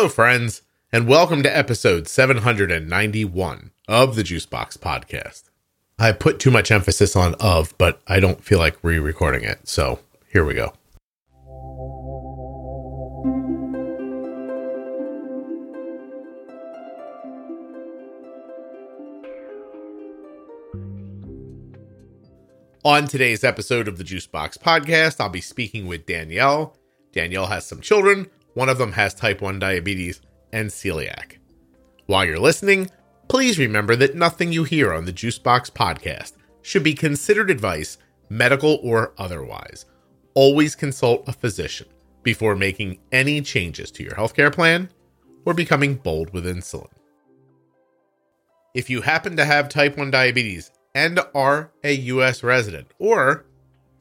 Hello, friends, and welcome to episode 791 of the Juicebox Podcast. I put too much emphasis on of, but I don't feel like re recording it, so here we go. On today's episode of the Juicebox Podcast, I'll be speaking with Danielle. Danielle has some children. One of them has type 1 diabetes and celiac. While you're listening, please remember that nothing you hear on the Juicebox Podcast should be considered advice, medical or otherwise. Always consult a physician before making any changes to your healthcare plan or becoming bold with insulin. If you happen to have type 1 diabetes and are a U.S. resident, or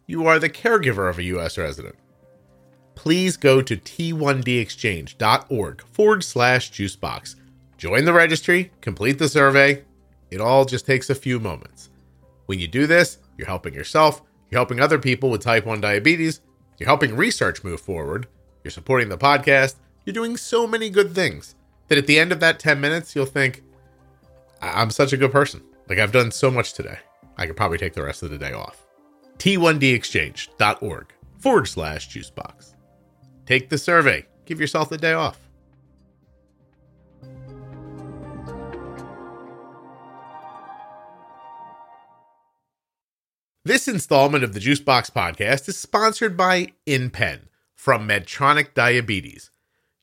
you are the caregiver of a U.S. resident, please go to t1dexchange.org forward slash juicebox. Join the registry, complete the survey. It all just takes a few moments. When you do this, you're helping yourself, you're helping other people with type 1 diabetes, you're helping research move forward, you're supporting the podcast, you're doing so many good things that at the end of that 10 minutes, you'll think, I'm such a good person. Like I've done so much today. I could probably take the rest of the day off. T1dexchange.org forward slash juicebox. Take the survey. Give yourself the day off. This installment of the Juicebox podcast is sponsored by InPen from Medtronic Diabetes.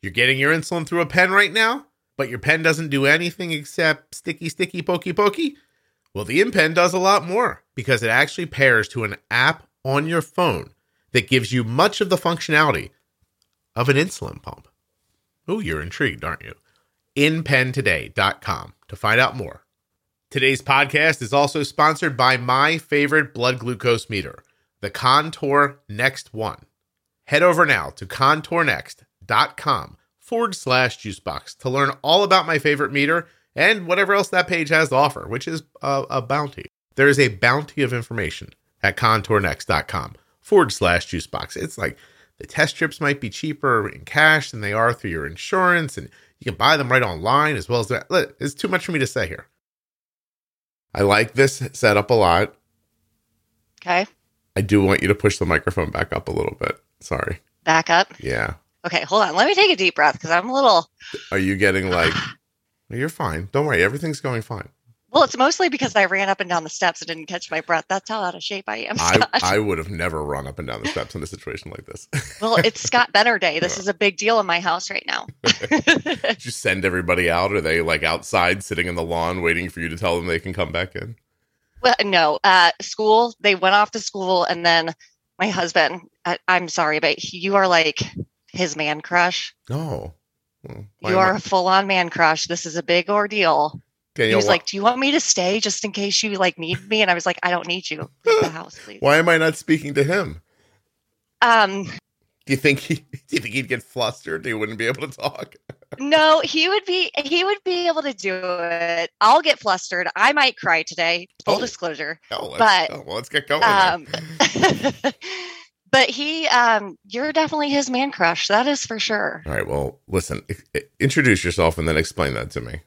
You're getting your insulin through a pen right now, but your pen doesn't do anything except sticky, sticky, pokey, pokey. Well, the InPen does a lot more because it actually pairs to an app on your phone that gives you much of the functionality of an insulin pump. Oh, you're intrigued, aren't you? InPentoday.com to find out more. Today's podcast is also sponsored by my favorite blood glucose meter, the Contour Next One. Head over now to contournext.com forward slash juicebox to learn all about my favorite meter and whatever else that page has to offer, which is a, a bounty. There is a bounty of information at contournext.com forward slash juicebox. It's like the test strips might be cheaper in cash than they are through your insurance, and you can buy them right online as well as that. It's too much for me to say here. I like this setup a lot. Okay. I do want you to push the microphone back up a little bit. Sorry. Back up. Yeah. Okay, hold on. Let me take a deep breath because I'm a little. Are you getting like You're fine. Don't worry. Everything's going fine. Well, it's mostly because I ran up and down the steps and didn't catch my breath. That's how out of shape I am. I, I, would have never run up and down the steps in a situation like this. well, it's Scott Benner Day. This is a big deal in my house right now. Did you send everybody out? Are they like outside sitting in the lawn waiting for you to tell them they can come back in? Well, no. Uh, school, they went off to school and then my husband, I, am sorry, but you are like his man crush. No. Why you are I? a full on man crush. This is a big ordeal. He was like, "Do you want me to stay just in case you like need me?" And I was like, "I don't need you. Leave the house, please." Why am I not speaking to him? Um, do you think he? Do you think he'd get flustered? He wouldn't be able to talk. no, he would be. He would be able to do it. I'll get flustered. I might cry today. Full oh. disclosure. Oh, but oh, well, let's get going. Um, but he um you're definitely his man crush that is for sure all right well listen introduce yourself and then explain that to me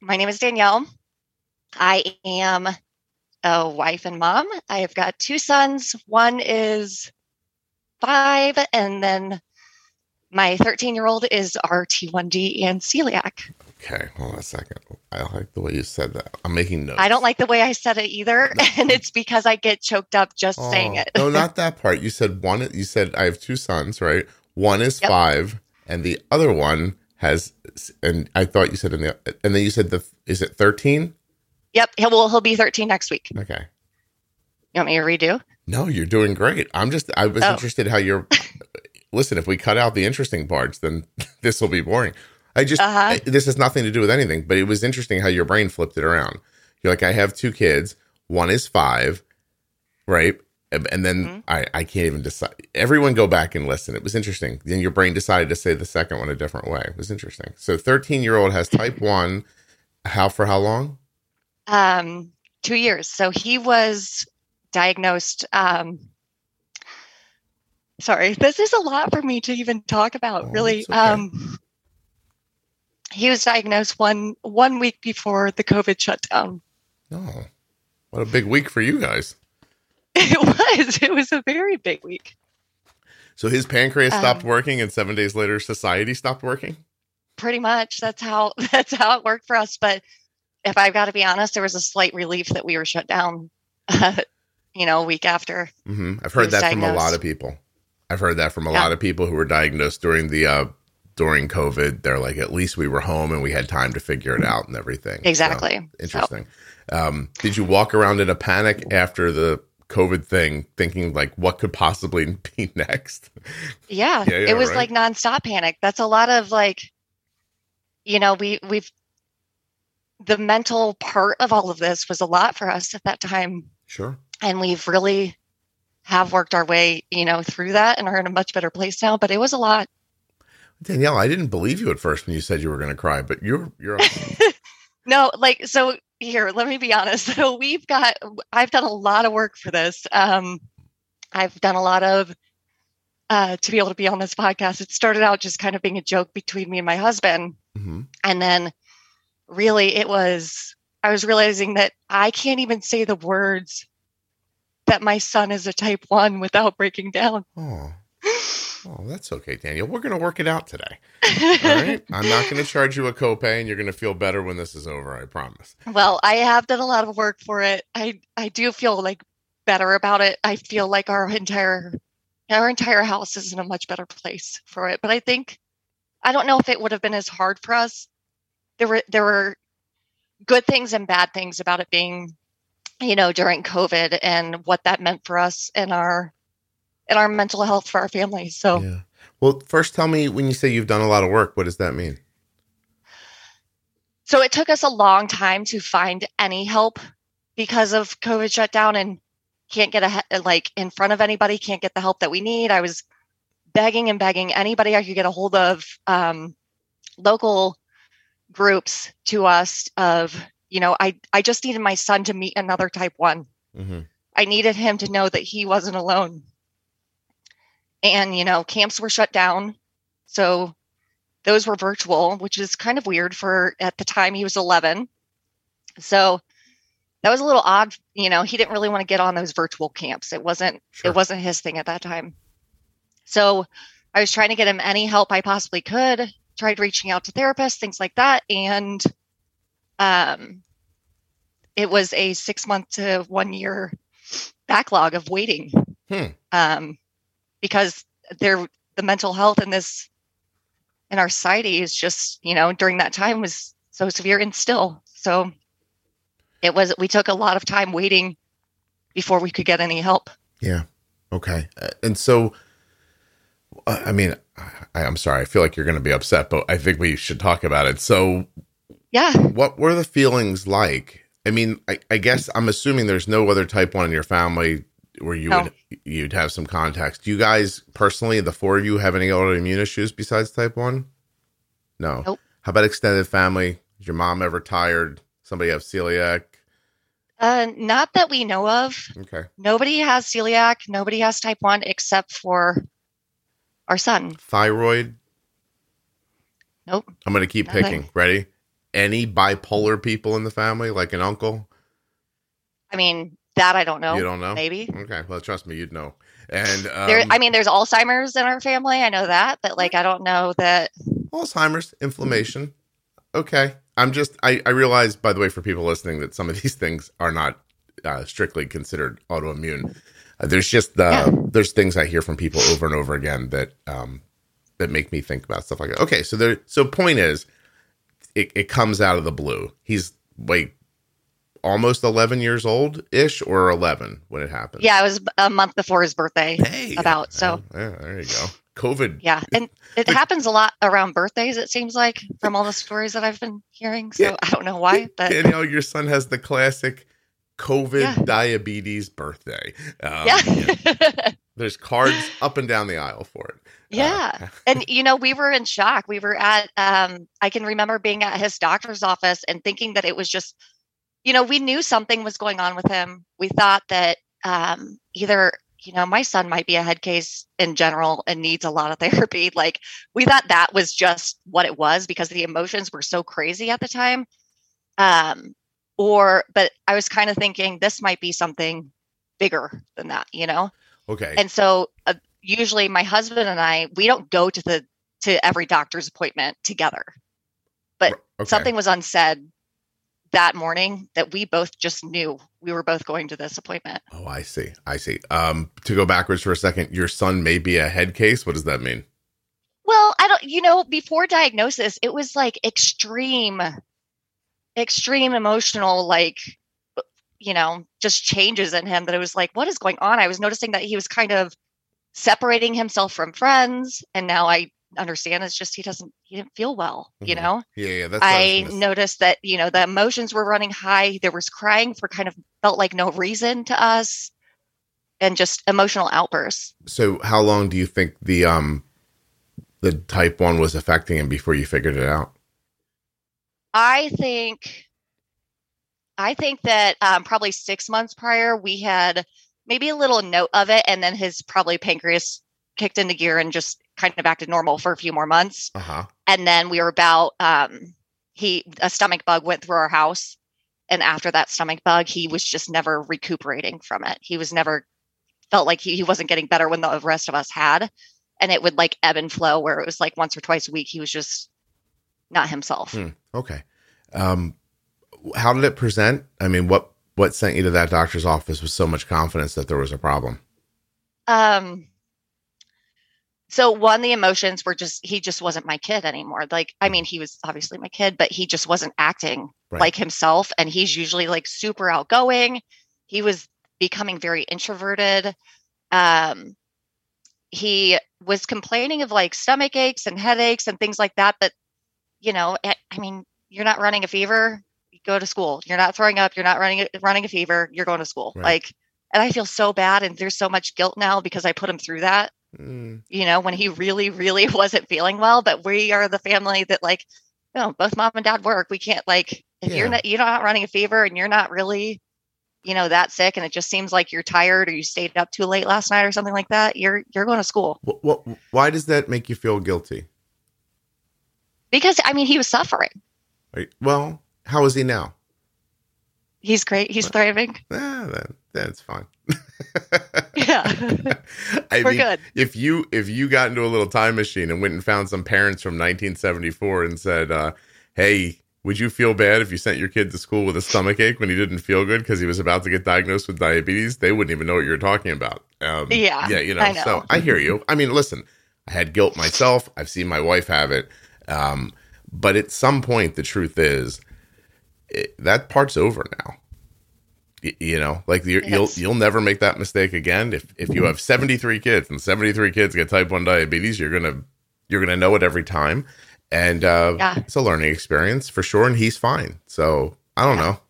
my name is danielle i am a wife and mom i have got two sons one is five and then my 13 year old is rt1d and celiac Okay, hold on a second. I like the way you said that. I'm making notes. I don't like the way I said it either, no. and it's because I get choked up just oh, saying it. no, not that part. You said one. You said I have two sons, right? One is yep. five, and the other one has. And I thought you said in the. And then you said the. Is it thirteen? Yep. He'll, well, he'll be thirteen next week. Okay. You want me to redo? No, you're doing great. I'm just. I was oh. interested how you're. listen, if we cut out the interesting parts, then this will be boring. I just uh-huh. I, this has nothing to do with anything, but it was interesting how your brain flipped it around. You're like, I have two kids. One is five, right? And then mm-hmm. I, I can't even decide. Everyone go back and listen. It was interesting. Then your brain decided to say the second one a different way. It was interesting. So 13 year old has type one. How for how long? Um, two years. So he was diagnosed um sorry, this is a lot for me to even talk about. Oh, really, okay. um, he was diagnosed one one week before the COVID shutdown. Oh, what a big week for you guys. It was. It was a very big week. So his pancreas stopped Um, working, and seven days later, society stopped working. Pretty much. That's how. That's how it worked for us. But if I've got to be honest, there was a slight relief that we were shut down. Uh, you know, a week after. hmm I've heard that from a lot of people. I've heard that from a Yeah. lot of people who were diagnosed during the uh, during COVID. They're like, at least we were home and we had time to figure it out and everything. Exactly. So, interesting. Um, did you walk around in a panic after the COVID thing, thinking like, what could possibly be next? yeah, Yeah, yeah, it was right. like nonstop panic. That's a lot of like, you know, we we've the mental part of all of this was a lot for us at that time. Sure. and we've really have worked our way you know through that and are in a much better place now but it was a lot Danielle, I didn't believe you at first when you said you were going to cry, but you're you're no like so here let me be honest. So we've got i've done a lot of work for this. Um i've done a lot of uh to be able to be on this podcast. It started out just kind of being a joke between me and my husband. Mhm. and then really it was i was realizing that i can't even say the words that my son is a type 1 without breaking down. Oh. Oh, that's okay, Danielle. We're going to work it out today. All right. I'm not going to charge you a copay, and you're going to feel better when this is over. I promise. Well, I have done a lot of work for it. I I do feel like better about it. I feel like our entire our entire house is in a much better place for it. But I think I don't know if it would have been as hard for us. There were there were good things and bad things about it being, you know, during COVID and what that meant for us and our and our mental health for our families. So Yeah. Well, first, tell me when you say you've done a lot of work, what does that mean? So it took us a long time to find any help because of COVID shutdown and can't get a like in front of anybody, can't get the help that we need. I was begging and begging anybody I could get a hold of, um, local groups to us of, you know, I, I just needed my son to meet another type one. hmm I needed him to know that he wasn't alone. And, you know, camps were shut down. So those were virtual, which is kind of weird for at the time he was 11. So that was a little odd. You know, he didn't really want to get on those virtual camps. It wasn't, Sure. it wasn't his thing at that time. So I was trying to get him any help I possibly could, tried reaching out to therapists, things like that. And, um, it was a six month to one year backlog of waiting Hmm. um, because there the mental health in this in our society is just you know during that time was so severe and still so it was we took a lot of time waiting before we could get any help Yeah. Okay. And so, I mean, I, I'm sorry. I feel like you're going to be upset, but I think we should talk about it. So, yeah what were the feelings like? I mean, I, I guess I'm assuming there's no other type one in your family where you would you'd have some contacts. Do you guys personally, the four of you, have any autoimmune issues besides type one? No. Nope. How about extended family? Is your mom ever tired? Somebody have celiac? uh, not that we know of Okay. nobody has celiac nobody has type 1 except for our son Thyroid? Nope. I'm going to keep Nothing. picking. Ready? Any bipolar people in the family, like an uncle? i mean that i don't know You don't know? maybe Okay. Well, trust me, you'd know. And um, there i mean there's alzheimer's in our family i know that but like i don't know that Alzheimer's, inflammation. Okay. I'm just, I, I realize, by the way, for people listening, that some of these things are not uh, strictly considered autoimmune. Uh, there's just, uh, Yeah. there's things I hear from people over and over again that, um, that make me think about stuff like that. Okay. So there, so point is, it, it comes out of the blue. He's, wait, almost 11 years old ish or 11 when it happened. yeah it was a month before his birthday Hey. about, so. Yeah, there you go. COVID. Yeah, and it happens a lot around birthdays. It seems like from all the stories that I've been hearing. So Yeah. I don't know why, but Danielle, your son has the classic COVID Yeah. diabetes birthday. Um, yeah, There's cards up and down the aisle for it. yeah. Uh, And you know, we were in shock. We were at. Um, I can remember being at his doctor's office and thinking that it was just, you know, we knew something was going on with him. We thought that um, either you know, my son might be a head case in general and needs a lot of therapy. Like we thought that was just what it was because the emotions were so crazy at the time. Um, or, but I was kind of thinking this might be something bigger than that, you know? Okay. And so uh, usually my husband and I, we don't go to the, to every doctor's appointment together, but okay. something was unsaid that morning that we both just knew we were both going to this appointment. Oh, I see. I see. Um, to go backwards for a second, your son may be a head case. What does that mean? Well, I don't, you know, before diagnosis, it was like extreme, extreme emotional, like, you know, just changes in him that it was like, what is going on? I was noticing that he was kind of separating himself from friends. And now I understand it's just he doesn't he didn't feel well you Mhm. know Yeah, yeah. That's i noticed that you know the emotions were running high there was crying for kind of felt like no reason to us and just emotional outbursts So, how long do you think the um the type one was affecting him before you figured it out? i think i think that um, probably six months prior we had maybe a little note of it and then his probably pancreas kicked into gear and just kind of acted normal for a few more months Uh huh. and then we were about um he a stomach bug went through our house and after that stomach bug he was just never recuperating from it he was never felt like he, he wasn't getting better when the rest of us had and it would like ebb and flow where it was like once or twice a week he was just not himself Hmm. Okay. Um, how did it present? I mean, what what sent you to that doctor's office with so much confidence that there was a problem? um so one the emotions were just he just wasn't my kid anymore like i mean he was obviously my kid but he just wasn't acting Right. like himself and he's usually like super outgoing. He was becoming very introverted. Um he was complaining of like stomach aches and headaches and things like that but you know i I mean you're not running a fever you go to school. You're not throwing up you're not running a, running a fever you're going to school. Right. like and i feel so bad and there's so much guilt now because i put him through that Mm, you know, when he really, really wasn't feeling well. But we are the family that, like, you know, both mom and dad work. We can't, like, if you're not, you're not running a fever and you're not really, you know, that sick, and it just seems like you're tired or you stayed up too late last night or something like that. You're you're going to school what, what? Why does that make you feel guilty? because I mean, he was suffering. You- well, how is he now? He's great. He's thriving. Ah, that, that's fine. Yeah, I we're mean, good. if you if you got into a little time machine and went and found some parents from 1974 and said, uh, "Hey, would you feel bad if you sent your kid to school with a stomach ache when he didn't feel good because he was about to get diagnosed with diabetes?" They wouldn't even know what you were talking about. Um, Yeah, yeah, you know, I know. So I hear you. I mean, listen, I had guilt myself. I've seen my wife have it, um, but at some point, the truth is it, that part's over now. You know, like you're, you'll Yes. you'll never make that mistake again. If if you have 73 kids and 73 kids get type 1 diabetes, you're to you're to know it every time. And uh Yeah. it's a learning experience for sure and he's fine. So, I don't know.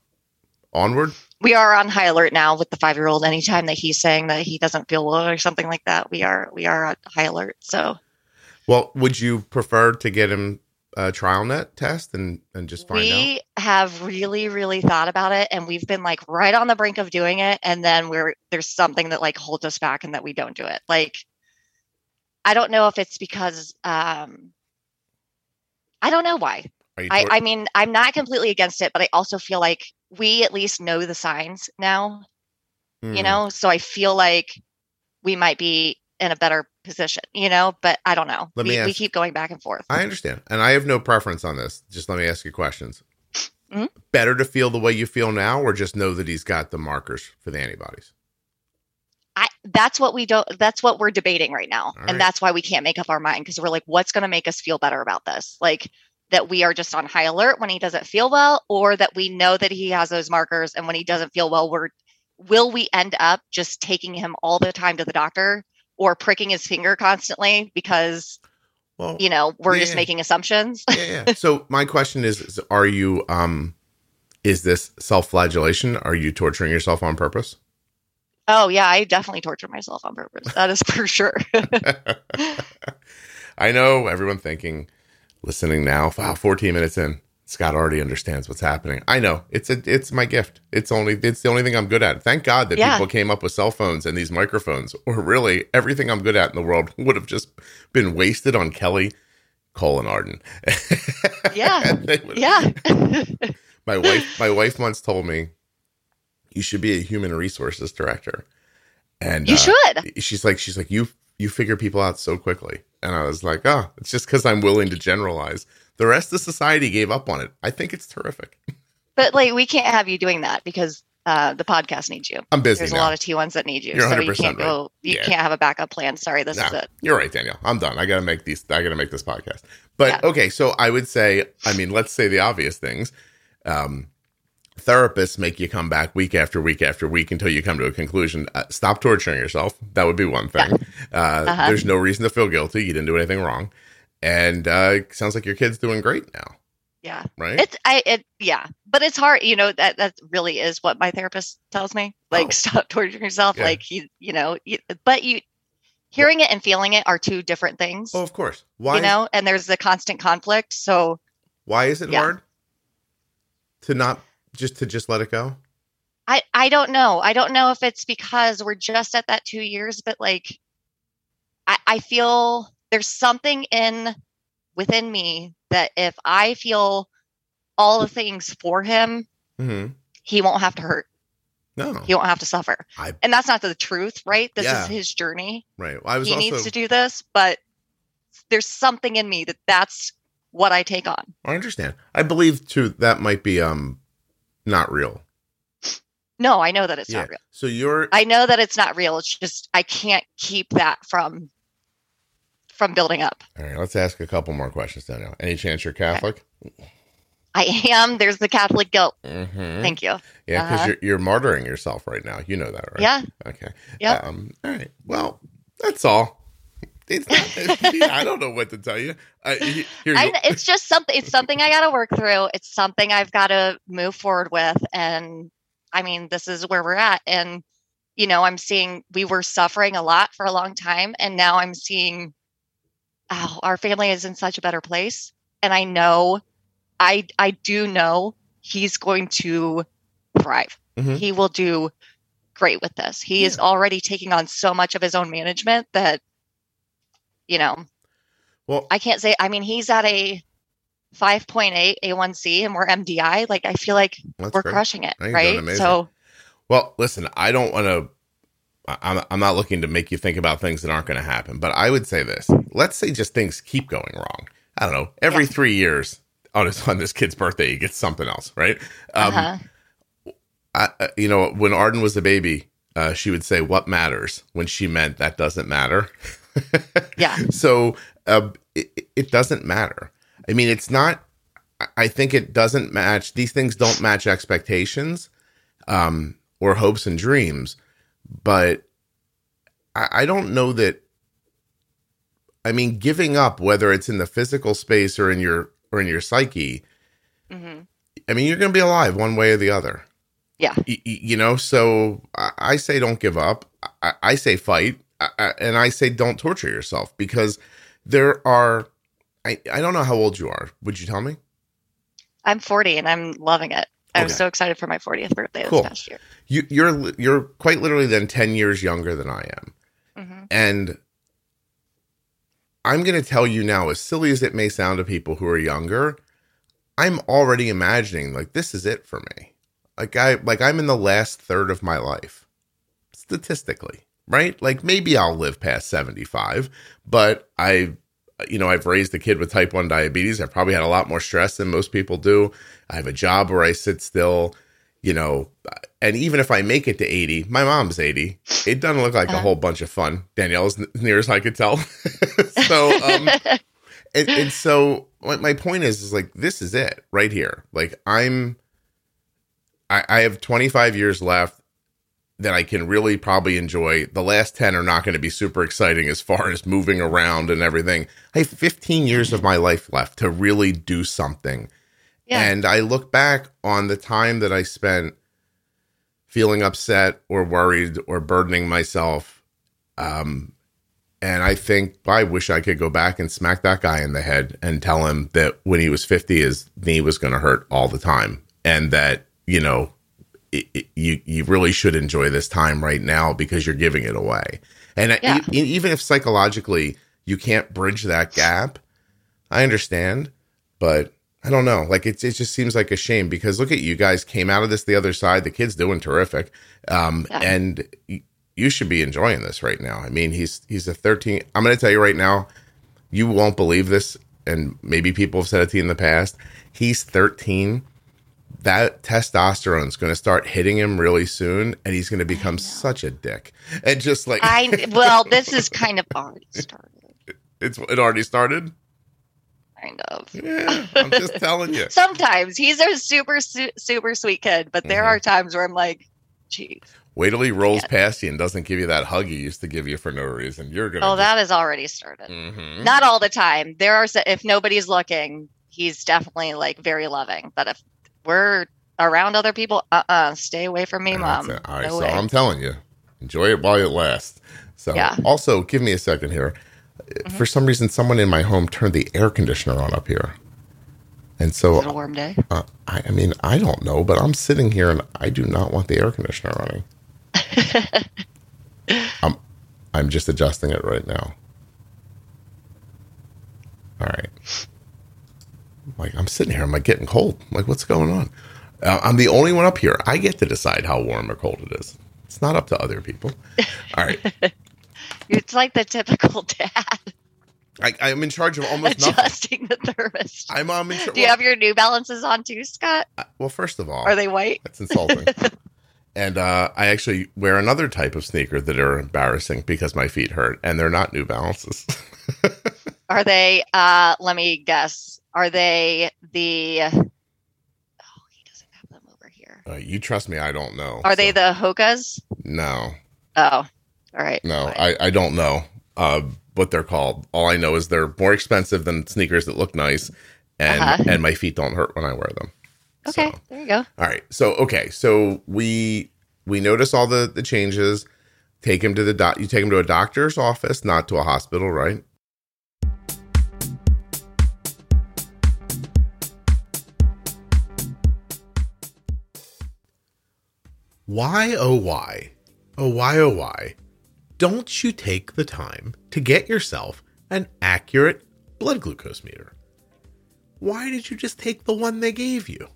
Onward. We are on high alert now with the five year old. Anytime that he's saying that he doesn't feel well or something like that, we are we are on high alert. So Well, would you prefer to get him a TrialNet test and and just find out? we have really really thought about it and we've been like right on the brink of doing it and then we're there's something that like holds us back and that we don't do it like i don't know if it's because um i don't know why I, I mean i'm not completely against it but i also feel like we at least know the signs now you Hmm. know so i feel like we might be in a better position you know but i don't know Let me we, we keep going back and forth I understand. And I have no preference on this. Just let me ask you questions. Mhm. Better to feel the way you feel now or just know that he's got the markers for the antibodies? I that's what we don't that's what we're debating right now. And that's why we can't make up our mind because we're like, what's gonna make us feel better about this? Like that we are just on high alert when he doesn't feel well, or that we know that he has those markers and when he doesn't feel well, we're will we end up just taking him all the time to the doctor or pricking his finger constantly because Well, you know we're just Yeah. making assumptions? yeah, yeah. So my question is, is are you um is this self-flagellation? Are you torturing yourself on purpose? oh yeah, I definitely torture myself on purpose. That is for sure. I know everyone thinking listening now, wow, 14 minutes in. Scott already understands what's happening. I know it's a it's my gift. It's only it's the only thing I'm good at. Thank God that Yeah. people came up with cell phones and these microphones, or really everything I'm good at in the world would have just been wasted on Kelly Cole and Arden. Yeah. Yeah. my wife my wife once told me you should be a human resources director. And you uh, should. she's like she's like you you figure people out so quickly and i was like oh it's just because i'm willing to generalize the rest of society gave up on it i think it's terrific But like we can't have you doing that because uh, the podcast needs you. i'm busy There's now a lot of T1s that need you. You're so you 100% can't right. go you Yeah. can't have a backup plan. Sorry, this is it. you're right Danielle. i'm done i gotta make these i gotta make this podcast but Yeah. okay so i would say i mean let's say the obvious things um therapists make you come back week after week after week until you come to a conclusion uh, stop torturing yourself that would be one thing uh, Uh-huh. there's no reason to feel guilty you didn't do anything wrong and uh sounds like your kid's doing great now Yeah. right It's I it yeah. But it's hard, you know, that that really is what my therapist tells me. Like Oh. stop torturing yourself. Yeah. Like you you know, you, but you hearing it and feeling it are two different things. oh of course why you know, and there's the constant conflict. So Why is it Yeah. hard to not just to just let it go? I I don't know. I don't know if it's because we're just at that two years, but like I, I feel there's something in within me that if I feel all the things for him, Mm-hmm. he won't have to hurt. No, He won't have to suffer. I- and that's not the truth, right? This Yeah. is his journey. right. Well, I was He also needs to do this, but there's something in me that that's what I take on. I understand. I believe too that might be um not real. No, I know that it's yeah. not real. So you're I know that it's not real. It's just I can't keep that from from building up. all right. Let's ask a couple more questions, Danielle. Any chance you're Catholic? I am. There's the Catholic guilt. Mm-hmm. Thank you. Yeah, because uh-huh. you're you're martyring yourself right now. You know that, right? Yeah. Okay. Yeah. Um. All right. Well, that's all. I don't know what to tell you. Uh, here you I, it's just something. It's something I got to work through. It's something I've got to move forward with. And I mean, this is where we're at. And you know, I'm seeing we were suffering a lot for a long time, and now I'm seeing, oh, our family is in such a better place. And I know, I I do know he's going to thrive. Mhm. He will do great with this. He is already taking on so much of his own management that, you know, well, I can't say. I mean, he's at a 5.8 A1C and we're MDI. Like, I feel like we're great. crushing it, I think you're right? So, Well, listen, I don't want to. I'm I'm not looking to make you think about things that aren't going to happen, but I would say this: let's say just things keep going wrong. I don't know. Every Yeah. three years on his on this kid's birthday, he gets something else, right? Um, uh-huh. I, uh, you know, when Arden was a baby, uh, she would say, "What matters?" when she meant that doesn't matter. yeah, so uh, it, it doesn't matter. I mean, it's not. I- I think it doesn't match. These things don't match expectations, um, or hopes and dreams. But I, I don't know that. I mean, giving up, whether it's in the physical space or in your or in your psyche. hmm I mean, you're going to be alive one way or the other. Yeah. Y- you know, so I, I say don't give up. I, I say fight, I, I- and I say don't torture yourself because there are. I, I don't know how old you are. Would you tell me? I'm 40 and I'm loving it. I was so excited for my 40th birthday Cool. this past year. You, you're you're quite literally then ten years younger than I am, hmm and I'm going to tell you now, as silly as it may sound to people who are younger, I'm already imagining like this is it for me. Like I like I'm in the last third of my life. Statistically, right? Like maybe I'll live past 75, but I you know, I've raised a kid with type 1 diabetes. I've probably had a lot more stress than most people do. I have a job where I sit still, you know, and even if I make it to 80, my mom's 80. It doesn't look like a Uh-huh. whole bunch of fun. Danielle's n- near as I could tell. so, um, and, and so my, my point is, is like, this is it right here. Like I'm, I, I have 25 years left that I can really probably enjoy. The last 10 are not going to be super exciting as far as moving around and everything. I have 15 years of my life left to really do something. yeah. And I look back on the time that I spent feeling upset or worried or burdening myself. Um, And I think I wish I could go back and smack that guy in the head and tell him that when he was 50, his knee was going to hurt all the time. And that, you know, it, it, you, you really should enjoy this time right now because you're giving it away. And Yeah. e- even if psychologically you can't bridge that gap, I understand, but I don't know. Like it, it just seems like a shame because look at you guys came out of this the other side. The kid's doing terrific, um, Yeah. and you should be enjoying this right now. I mean, he's he's a thirteen. I'm going to tell you right now, you won't believe this, and maybe people have said it to you in the past. He's 13. That testosterone's going to start hitting him really soon, and he's going to become such a dick. And just like I well, this is kind of already started. it's it already started. Kind of. Yeah, I'm just telling you. Sometimes he's a super su- super sweet kid, but there Mhm. are times where I'm like, geez. Wait till he rolls Yeah. past you and doesn't give you that hug he used to give you for no reason. You're gonna. Oh, that has already started. hmm Not all the time. There are if nobody's looking, he's definitely like very loving. But if we're around other people, uh uh stay away from me, mom. All right, No so way. I'm telling you, enjoy it while it lasts. So, Yeah. also give me a second here. Mm-hmm. For some reason, someone in my home turned the air conditioner on up here, and Is so it a warm day? uh, I, I mean, I don't know, but I'm sitting here and I do not want the air conditioner running. I'm, I'm just adjusting it right now. All right. Like I'm sitting here, I'm like getting cold. I'm like, what's going on? Uh, I'm the only one up here. I get to decide how warm or cold it is. It's not up to other people. All right, It's like the typical dad I, I'm in charge of almost nothing. adjusting the thermostat. I'm, I'm in charge. Do you have your New Balances on too, Scott? well, first of all, Are they white? That's insulting. and uh, I actually wear another type of sneaker that are embarrassing because my feet hurt, and they're not New Balances. Are they? uh Let me guess. Are they the? Oh, he doesn't have them over here. uh, you trust me, I don't know. Are they the Hokas? No, Oh, all right. no. I, I don't know uh, what they're called. All I know is they're more expensive than sneakers that look nice, and Uh-huh. and my feet don't hurt when I wear them. okay, So, there you go. all right. So okay. So we we notice all the the changes. Take him to the doc. You take him to a doctor's office, not to a hospital, right? Why, oh, why? Oh, why, oh, why? Don't you take the time to get yourself an accurate blood glucose meter? Why did you just take the one they gave you?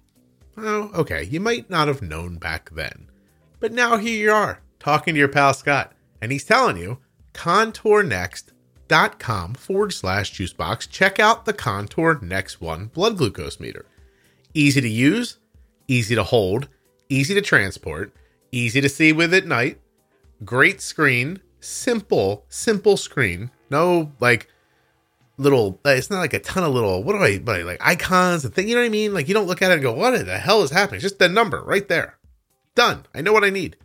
Oh, okay, you might not have known back then. But now here you are, talking to your pal Scott, and he's telling you contournext.com forward slash juicebox. Check out the Contour Next One blood glucose meter. Easy to use, easy to hold, easy to transport, easy to see with at night, great screen, simple, simple screen. No like little it's not like a ton of little what do I what, like icons and thing you know what I mean? Like you don't look at it and go, what the hell is happening? It's just the number right there. Done. I know what I need.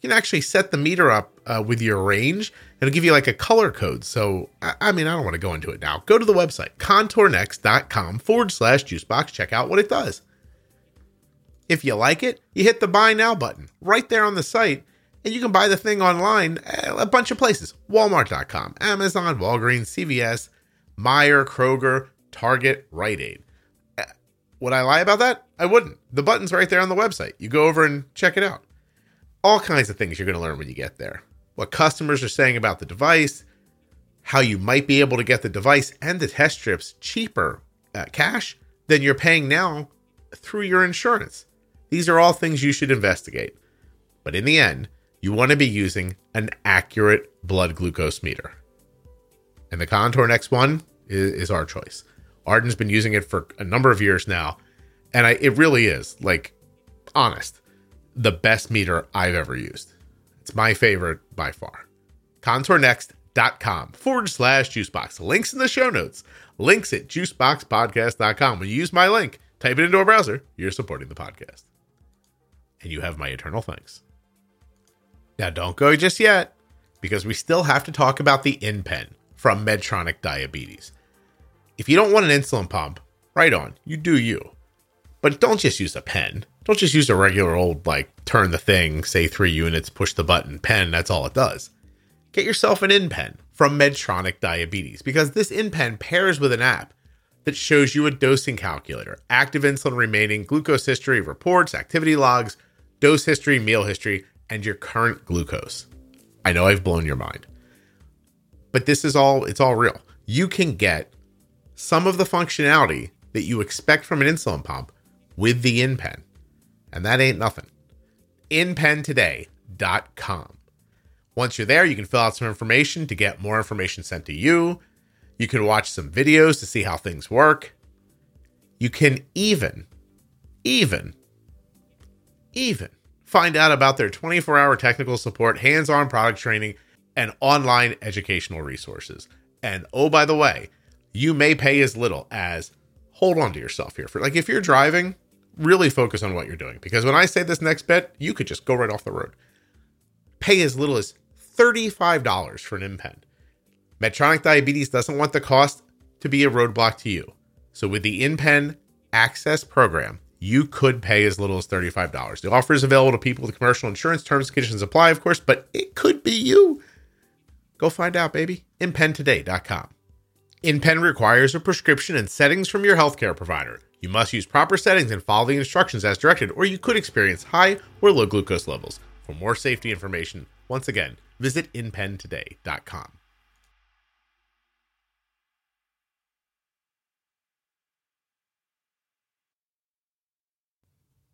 You can actually set the meter up uh, with your range. It'll give you like a color code. So, I, I mean, I don't want to go into it now. Go to the website, contournext.com forward slash juicebox. Check out what it does. If you like it, you hit the buy now button right there on the site, and you can buy the thing online at a bunch of places Walmart.com, Amazon, Walgreens, CVS, Meijer, Kroger, Target, Rite Aid. Uh, Would I lie about that? I wouldn't. The button's right there on the website. You go over and check it out. All kinds of things you're going to learn when you get there. What customers are saying about the device, how you might be able to get the device and the test strips cheaper uh, cash than you're paying now through your insurance. These are all things you should investigate. But in the end, you want to be using an accurate blood glucose meter. And the Contour Next One is, is our choice. Arden's been using it for a number of years now, and I, it really is like honest, the best meter I've ever used. It's my favorite by far. ContourNext.com forward slash juicebox. Links in the show notes. Links at juiceboxpodcast.com. When you use my link, type it into a browser, you're supporting the podcast. And you have my eternal thanks. Now, don't go just yet, because we still have to talk about the InPen from Medtronic Diabetes. If you don't want an insulin pump, right on, you do you. But don't just use a pen. Don't just use a regular old, like, turn the thing, say three units, push the button pen. That's all it does. Get yourself an InPen from Medtronic Diabetes because this InPen pairs with an app that shows you a dosing calculator, active insulin remaining, glucose history, reports, activity logs, dose history, meal history, and your current glucose. I know I've blown your mind. But this is all it's all real. You can get some of the functionality that you expect from an insulin pump with the InPen. And that ain't nothing. InPentoday.com. Once you're there, you can fill out some information to get more information sent to you. You can watch some videos to see how things work. You can even, even, even find out about their 24 hour technical support, hands on product training, and online educational resources. And oh, by the way, you may pay as little as hold on to yourself here for like if you're driving, really focus on what you're doing because when I say this next bit, you could just go right off the road. Pay as little as $35 for an InPen. Medtronic Diabetes doesn't want the cost to be a roadblock to you. So with the InPen Access program, you could pay as little as $35. The offer is available to people with commercial insurance. Terms and conditions apply, of course, but it could be you. Go find out, baby. InPentoday.com. InPen requires a prescription and settings from your healthcare provider. You must use proper settings and follow the instructions as directed, or you could experience high or low glucose levels. For more safety information, once again, visit InPentoday.com.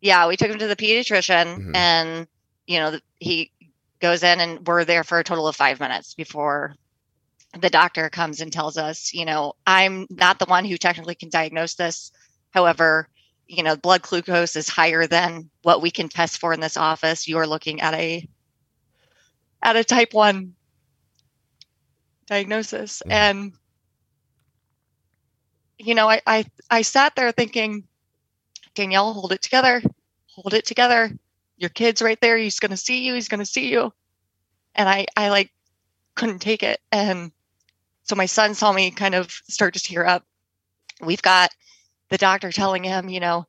Yeah, we took him to the pediatrician, Mhm. and you know he goes in, and we're there for a total of five minutes before the doctor comes and tells us, you know, I'm not the one who technically can diagnose this. However, you know, blood glucose is higher than what we can test for in this office. You are looking at a at a type one diagnosis, Mhm. and you know, I, I I sat there thinking, Danielle, hold it together, hold it together. Your kid's right there. He's gonna see you. He's gonna see you. And I I like couldn't take it, and so my son saw me kind of start to tear up. We've got the doctor telling him, you know,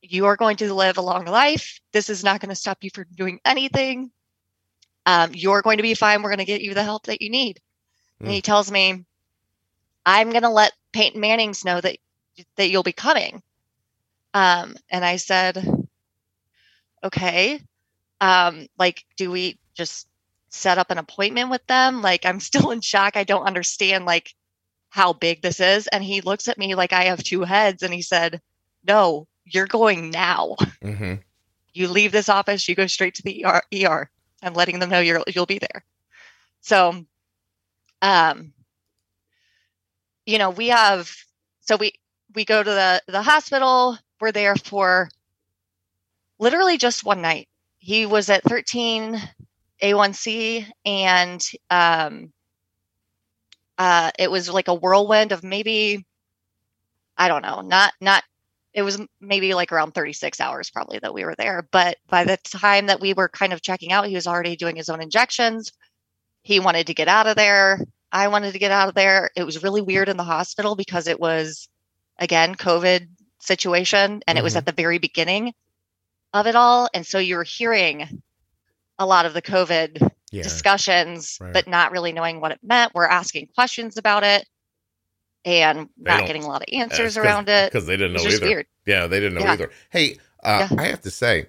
you are going to live a long life. This is not going to stop you from doing anything. Um, you're going to be fine. We're going to get you the help that you need. And he tells me, I'm going to let Peyton Manning's know that that you'll be coming. Um, and I said, okay. Um, like, do we just set up an appointment with them? Like, I'm still in shock. I don't understand like how big this is. And he looks at me like I have two heads and he said, No, you're going now. Mm-hmm. You leave this office, you go straight to the ER. ER. I'm letting them know you're you'll be there. So um you know, we have so we we go to the the hospital. We're there for literally just one night. He was at 13 A1C and um uh it was like a whirlwind of maybe I don't know, not not it was maybe like around 36 hours probably that we were there, but by the time that we were kind of checking out, he was already doing his own injections. He wanted to get out of there. I wanted to get out of there. It was really weird in the hospital because it was again COVID situation and it was Mhm. at the very beginning of it all and so you're hearing a lot of the COVID Yeah. discussions Right. but not really knowing what it meant. We're asking questions about it and They not getting a lot of answers around it. because they didn't know either. weird. Yeah, they didn't know Yeah. either. Hey, uh, Yeah. I have to say,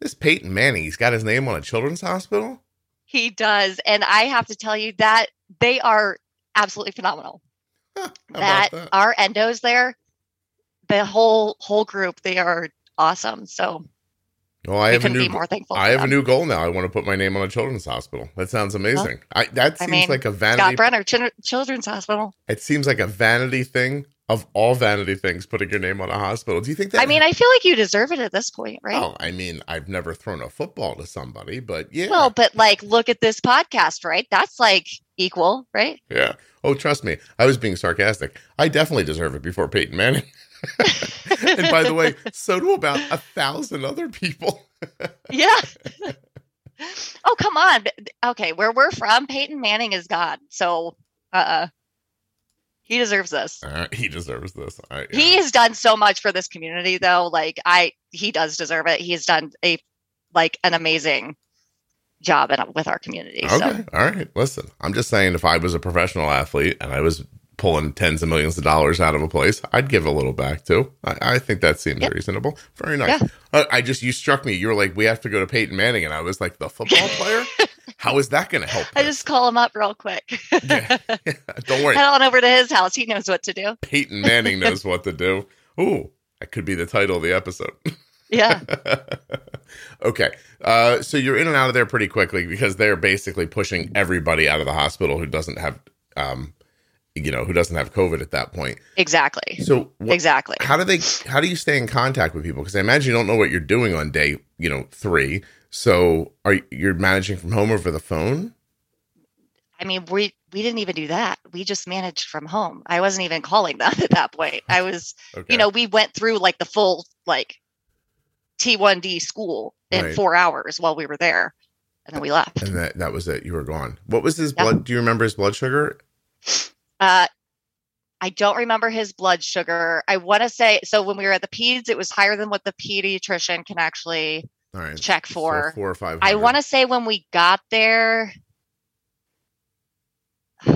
this Peyton Manning, he's got his name on a children's hospital. He does. And I have to tell you that they are absolutely phenomenal. Huh, that, that? our endos there, the whole whole group, they are awesome. So Well, I we have a new. be more thankful. I have a new goal now. I want to put my name on a children's hospital. That sounds amazing. I, that I seems mean, like a vanity. Scott. Benner, Chil- Children's Hospital. It seems like a vanity thing of all vanity things. Putting your name on a hospital. Do you think that? I mean, I feel like you deserve it at this point, right? Oh, I mean, I've never thrown a football to somebody, but yeah, Well, but like, look at this podcast, right? That's like equal, right? yeah. Oh, trust me, I was being sarcastic. I definitely deserve it before Peyton Manning. and by the way, so do about a thousand other people. yeah. oh, come on. Okay, where we're from, Peyton Manning is God. So, uh, he deserves this. Uh, he deserves this. I, He has done so much for this community, though. Like, I, he does deserve it. He has done a, like, an amazing job in, with our community. Okay. So All right. Listen, I'm just saying if I was a professional athlete and I was pulling tens of millions of dollars out of a place, I'd give a little back too. I, I think that seems Yep. reasonable. Very nice. Yeah. Uh, I just, you struck me. You were like, we have to go to Peyton Manning. And I was like, the football player? How is that going to help? I just call him up real quick. Yeah. Don't worry. Head on over to his house. He knows what to do. Peyton Manning knows what to do. Ooh, that could be the title of the episode. Yeah. okay. Uh, so you're in and out of there pretty quickly because they're basically pushing everybody out of the hospital who doesn't have, um, you know, who doesn't have COVID at that point. Exactly. So what, Exactly. how do they, how do you stay in contact with people? Because I imagine you don't know what you're doing on day, you know, three. So are you, you're managing from home over the phone? I mean, we we didn't even do that. We just managed from home. I wasn't even calling them at that point. I was, Okay. you know, we went through like the full like T1D school in Right. four hours while we were there, and then we left. and that, that was it. You were gone. What was his Yeah. blood? Do you remember his blood sugar? Uh, I don't remember his blood sugar. I want to say so when we were at the peds, it was higher than what the pediatrician can actually right. check So for. four or five. I want to say when we got there,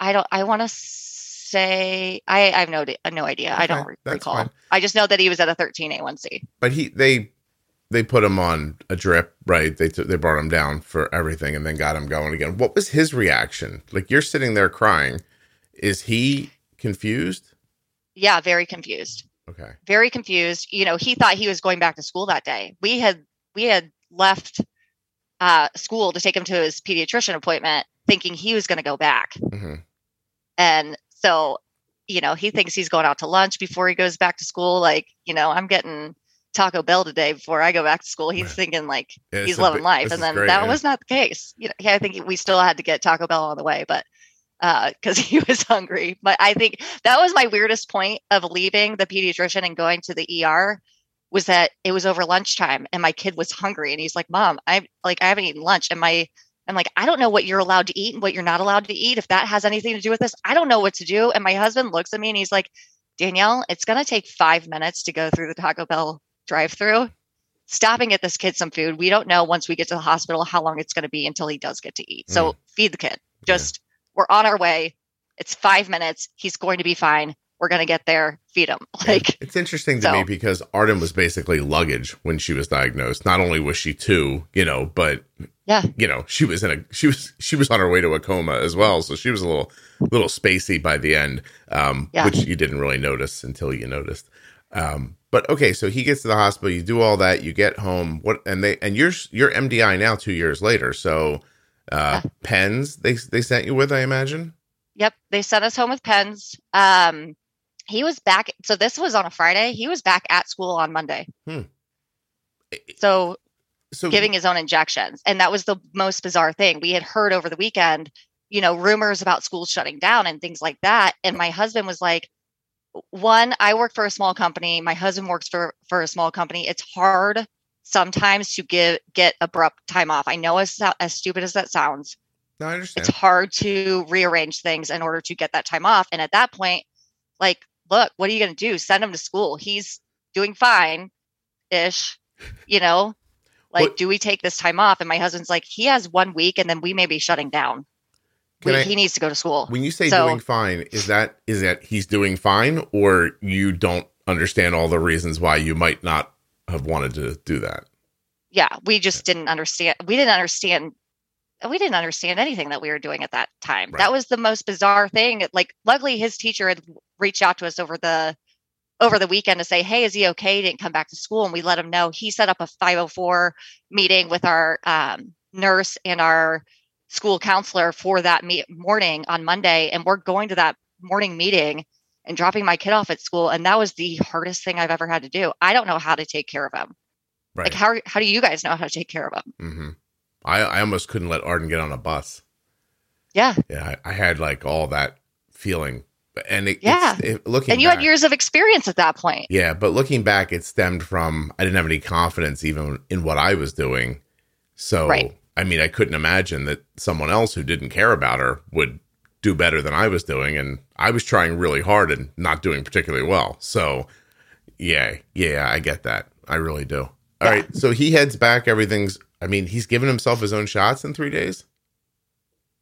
I don't. I want to say I, I have no no idea. I don't re- recall. fine. I just know that he was at a 13A1C. but he they they put him on a drip right they took they brought him down for everything and then got him going again what was his reaction like you're sitting there crying is he confused Yeah, very confused. okay Very confused. You know, he thought he was going back to school that day. We had we had left uh, school to take him to his pediatrician appointment, thinking he was going to go back. hmm And so, you know, he thinks he's going out to lunch before he goes back to school. Like, you know, I'm getting Taco Bell today before I go back to school. He's thinking like Yeah, he's loving bi- life. And then great, that yeah. was not the case. You know, yeah, I think we still had to get Taco Bell on the way, but because he was hungry. But I think that was my weirdest point of leaving the pediatrician and going to the ER was that it was over lunchtime and my kid was hungry and he's like, Mom, I like I haven't eaten lunch. And my I'm like, I don't know what you're allowed to eat and what you're not allowed to eat. If that has anything to do with this, I don't know what to do. And my husband looks at me and he's like, Danielle, it's gonna take five minutes to go through the Taco Bell drive through. Stop and get this kid some food. We don't know once we get to the hospital how long it's going to be until he does get to eat. So feed the kid. Yeah. We're on our way. It's five minutes. He's going to be fine. We're going to get there. Feed him. Like, it's interesting to me because arden was basically luggage when she was diagnosed not only was she two you know but yeah, you know she was in a she was she was on her way to a coma as well so she was a little little spacey by the end um Yeah. which you didn't really notice until you noticed um but okay so he gets to the hospital you do all that you get home what and they and you're you're mdi now two years later so uh pens they they sent you with i imagine Yep. They sent us home with pens. Um, he was back. So this was on a Friday. He was back at school on Monday. So so giving his own injections. And that was the most bizarre thing. We had heard over the weekend, you know, rumors about schools shutting down and things like that. And my husband was like, one, I work for a small company. My husband works for for a small company. It's hard sometimes to give get abrupt time off. I know as as stupid as that sounds, no i understand it's hard to rearrange things in order to get that time off. And at that point, like, look, what are you going to do? Send him to school. He's doing fine ish, you know? Like, What- do we take this time off? And my husband's like, he has one week and then we may be shutting down. We, I- he needs to go to school. when you say So- doing fine is that is that he's doing fine or you don't understand all the reasons why you might not have wanted to do that yeah, we just didn't understand. We didn't understand. We didn't understand anything that we were doing at that time. Right. That was the most bizarre thing. Like, luckily, his teacher had reached out to us over the over the weekend to say, "Hey, is he okay? He didn't come back to school." And we let him know. He set up a 504 meeting with our um, nurse and our school counselor for that me- morning on Monday, and we're going to that morning meeting and dropping my kid off at school. And that was the hardest thing I've ever had to do. I don't know how to take care of him. right Like how how do you guys know how to take care of them? hmm I, I almost couldn't let Arden get on a bus. Yeah. Yeah, I, I had like all that feeling, But- and it, Yeah. it's, it, looking And you back, had years of experience at that point. yeah, but looking back, it stemmed from I didn't have any confidence even in what I was doing. So Right. I mean, I couldn't imagine that someone else who didn't care about her would do better than I was doing, and I was trying really hard and not doing particularly well. So yeah, yeah, I get that. I really do. All Yeah. right, so he heads back. Everything's I mean, he's given himself his own shots in three days.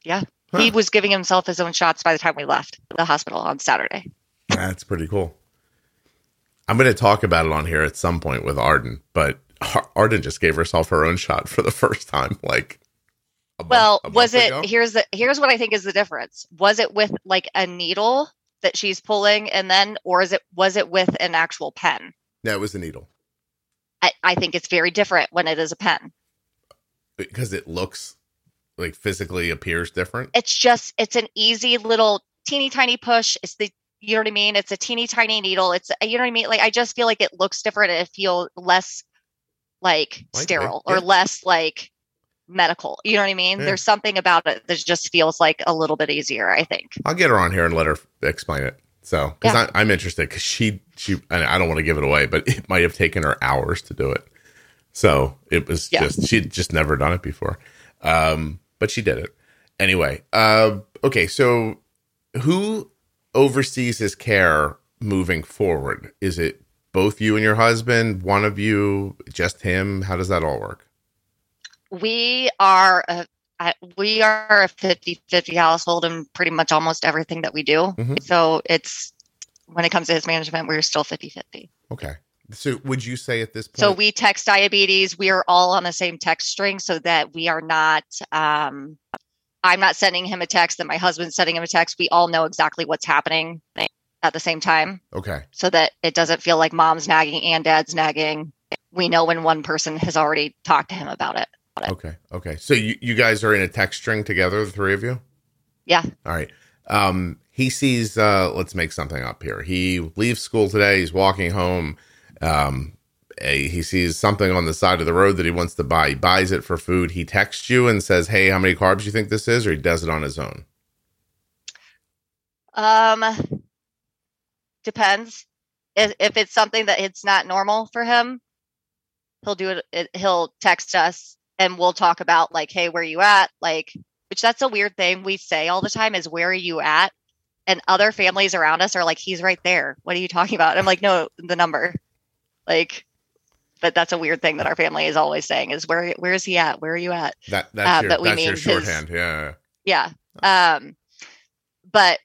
Yeah. Huh. He was giving himself his own shots by the time we left the hospital on Saturday. That's pretty cool. I'm going to talk about it on here at some point with Arden, but Arden just gave herself her own shot for the first time. Like, Well, month was it ago. here's the here's what I think is the difference. Was it with like a needle that she's pulling and then or is it was it with an actual pen? No, it was a needle I, I think it's very different when it is a pen. because it looks like physically appears different. It's just it's an easy little teeny tiny push. It's the you know what I mean? It's a teeny tiny needle. It's you know what I mean? Like I just feel like it looks different and it feels less like sterile yeah. or less like medical. You know what I mean? Yeah. There's something about it that just feels like a little bit easier, I think. I'll get her on here and let her explain it. So, because Yeah. I'm interested, because she she and I don't want to give it away, but it might have taken her hours to do it. So it was Yeah. just she'd just never done it before, um, but she did it anyway. Uh, okay, so who oversees his care moving forward? Is it both you and your husband? One of you? Just him? How does that all work? We are a we are a 50-50 household in pretty much almost everything that we do. Mhm. so it's when it comes to his management we're still 50-50 Okay, so would you say at this point? so we text diabetes. We are all on the same text string so that we are not um, i'm not sending him a text that my husband's sending him a text. We all know exactly what's happening at the same time. Okay, so that it doesn't feel like mom's nagging and dad's nagging. We know when one person has already talked to him about it okay, okay. So you you guys are in a text string together, the three of you. yeah All right. Um, he sees. Uh, let's make something up here. He leaves school today. He's walking home. Um, a, he sees something on the side of the road that he wants to buy. He buys it for food. He texts you and says, "Hey, how many carbs do you think this is?" Or he does it on his own. Um, depends. If if it's something that it's not normal for him, he'll do it, it. He'll text us and we'll talk about like, hey, where you at? Like, which that's a weird thing we say all the time is where are you at? And other families around us are like, he's right there. What are you talking about? And I'm like, no, the number. Like, but that's a weird thing that our family is always saying is where where is he at? Where are you at? That that's Uh, your but we that's your mean his- shorthand. Yeah. Yeah. Um, but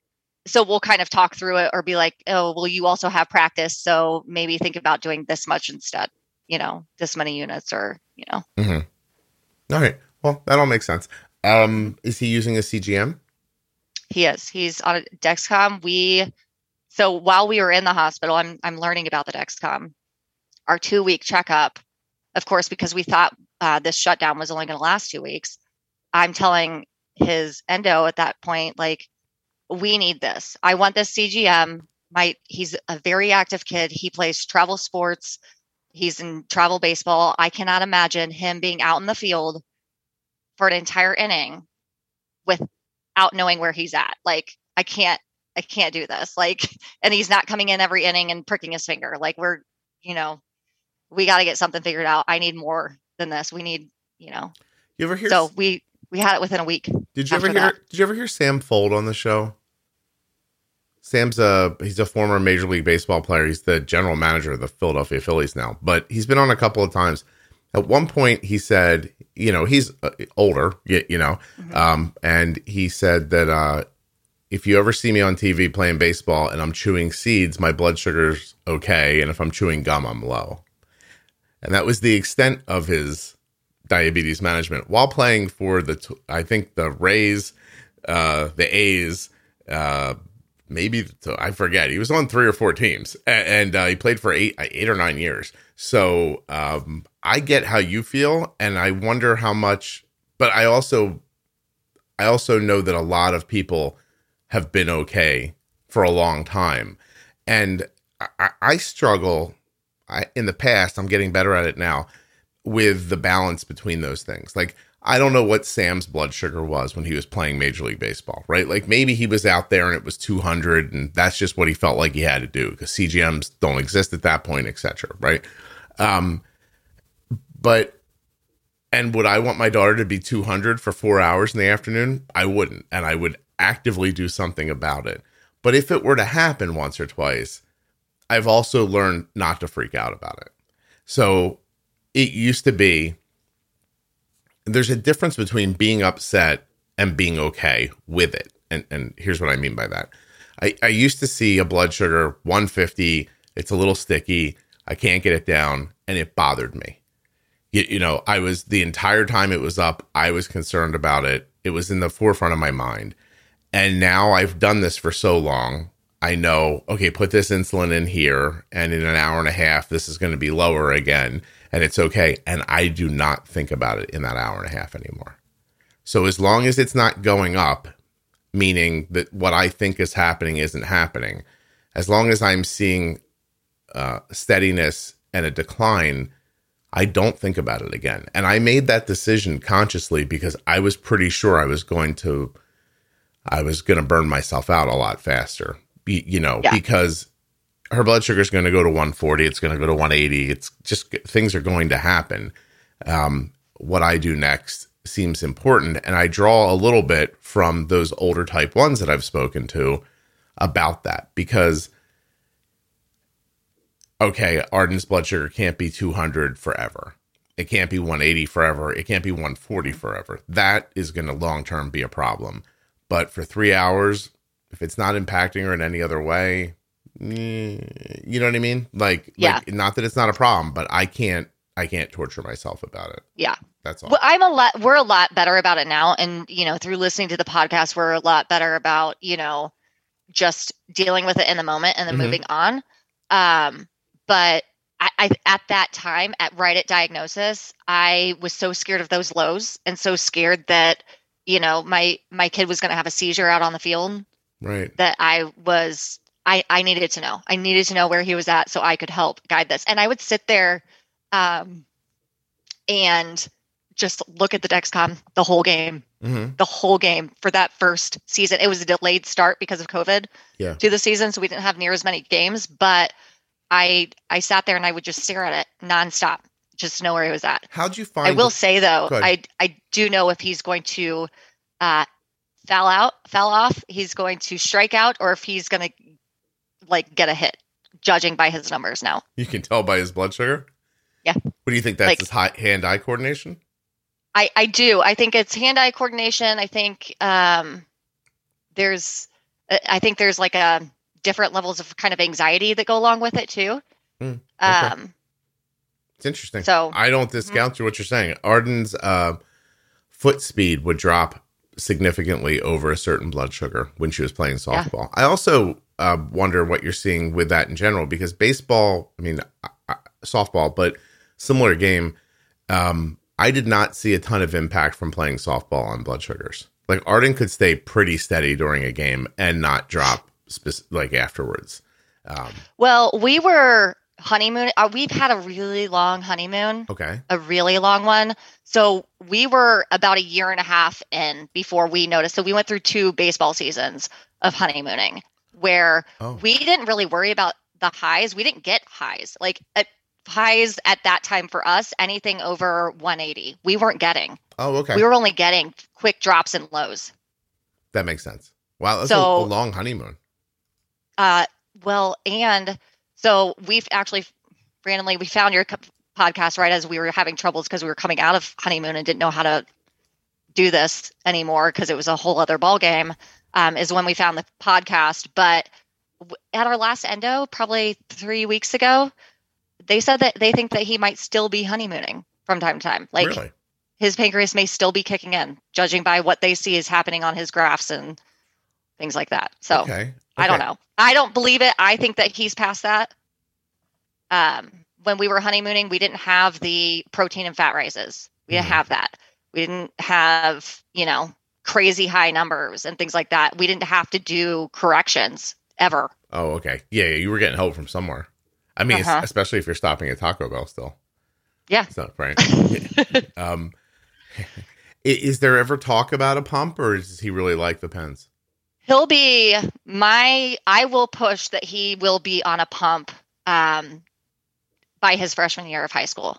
so we'll kind of talk through it or be like, oh, well, you also have practice. So maybe think about doing this much instead, you know, this many units or, you know, All right. Well, that all makes sense. Um, is he using a CGM? he is. He's on a Dexcom. We, so while we were in the hospital, I'm, I'm learning about the Dexcom. Our two week checkup, of course, because we thought uh, this shutdown was only going to last two weeks. I'm telling his endo at that point, like, we need this. I want this CGM. My he's a very active kid. He plays travel sports. He's in travel baseball. I cannot imagine him being out in the field for an entire inning without knowing where he's at. Like I can't I can't do this. Like and he's not coming in every inning and pricking his finger. Like we're, you know, we got to get something figured out. I need more than this. We need, you know. You ever hear? So we we had it within a week. did you ever hear? that. Did you ever hear Sam Fuld on the show? Sam's a he's a former Major League Baseball player. He's the general manager of the Philadelphia Phillies now, but he's been on a couple of times. At one point, he said, you know, he's uh, older, you know, Mhm. um, and he said that uh, if you ever see me on TV playing baseball and I'm chewing seeds, my blood sugar's okay, and if I'm chewing gum, I'm low. And that was the extent of his diabetes management while playing for the, I think the Rays, uh, the A's, uh, maybe I forget. He was on three or four teams, and, uh, he played for eight, eight or nine years. So um, I get how you feel, and I wonder how much. But I also, I also know that a lot of people have been okay for a long time, and I, I- I struggle. I, in the past, I'm getting better at it now with the balance between those things. Like I don't know what Sam's blood sugar was when he was playing Major League Baseball, right? Like maybe he was out there and it was 200 and that's just what he felt like he had to do because CGMs don't exist at that point, etc. right? Um but and would I want my daughter to be 200 for 4 hours in the afternoon? I wouldn't, and I would actively do something about it. But if it were to happen once or twice, I've also learned not to freak out about it. So it used to be there's a difference between being upset and being okay with it. And and here's what I mean by that. I, I used to see a blood sugar 150, it's a little sticky, I can't get it down, and it bothered me. You, you know, I was the entire time it was up, I was concerned about it. It was in the forefront of my mind. And now I've done this for so long. I know, okay, put this insulin in here, and in an hour and a half, this is going to be lower again, and it's okay. And I do not think about it in that hour and a half anymore. So as long as it's not going up, meaning that what I think is happening isn't happening, as long as I'm seeing uh, steadiness and a decline, I don't think about it again. And I made that decision consciously because I was pretty sure I was going to, I was going to burn myself out a lot faster. Be, you know, yeah. because her blood sugar is going to go to 140. It's going to go to 180. It's just things are going to happen. Um, what I do next seems important. And I draw a little bit from those older type ones that I've spoken to about that because, okay, Arden's blood sugar can't be 200 forever. It can't be 180 forever. It can't be 140 forever. That is going to long term be a problem. But for three hours, if it's not impacting her in any other way, you know what I mean? Like, yeah. like, not that it's not a problem, but I can't, I can't torture myself about it. Yeah. That's all. Well, I'm a lot. We're a lot better about it now, and you know, through listening to the podcast, we're a lot better about you know just dealing with it in the moment and then mm-hmm. moving on. Um, but I, I, at that time, at right at diagnosis, I was so scared of those lows and so scared that you know my my kid was going to have a seizure out on the field. Right. That I was. I, I needed to know. I needed to know where he was at so I could help guide this. And I would sit there um, and just look at the Dexcom the whole game, mm-hmm. the whole game for that first season. It was a delayed start because of COVID yeah. to the season, so we didn't have near as many games. But I I sat there and I would just stare at it nonstop, just to know where he was at. How'd you find? I will the- say though, I I do know if he's going to uh, foul out, fell off, he's going to strike out, or if he's going to like get a hit, judging by his numbers now. You can tell by his blood sugar. Yeah. What do you think? That's like, his hand eye coordination. I, I do. I think it's hand eye coordination. I think um, there's I think there's like a different levels of kind of anxiety that go along with it too. Mm, okay. Um, it's interesting. So I don't discount mm-hmm. what you're saying. Arden's uh, foot speed would drop significantly over a certain blood sugar when she was playing softball. Yeah. I also uh, wonder what you're seeing with that in general because baseball, I mean, uh, softball, but similar game. Um, I did not see a ton of impact from playing softball on blood sugars. Like Arden could stay pretty steady during a game and not drop like afterwards. Um, well, we were honeymoon. Uh, we've had a really long honeymoon. Okay. A really long one. So we were about a year and a half in before we noticed. So we went through two baseball seasons of honeymooning where oh. we didn't really worry about the highs. We didn't get highs. Like at highs at that time for us anything over 180 we weren't getting oh okay we were only getting quick drops and lows that makes sense wow that's so, a, a long honeymoon uh well and so we've actually randomly we found your podcast right as we were having troubles because we were coming out of honeymoon and didn't know how to do this anymore because it was a whole other ball game um, is when we found the podcast but at our last endo probably three weeks ago they said that they think that he might still be honeymooning from time to time. Like really? his pancreas may still be kicking in, judging by what they see is happening on his graphs and things like that. So okay. Okay. I don't know. I don't believe it. I think that he's past that. Um, when we were honeymooning, we didn't have the protein and fat rises. We didn't mm-hmm. have that. We didn't have, you know, crazy high numbers and things like that. We didn't have to do corrections ever. Oh, okay. Yeah, you were getting help from somewhere. I mean, uh-huh. especially if you're stopping at Taco Bell still. Yeah. It's not right. um, is there ever talk about a pump or does he really like the pens? He'll be my, I will push that he will be on a pump um, by his freshman year of high school.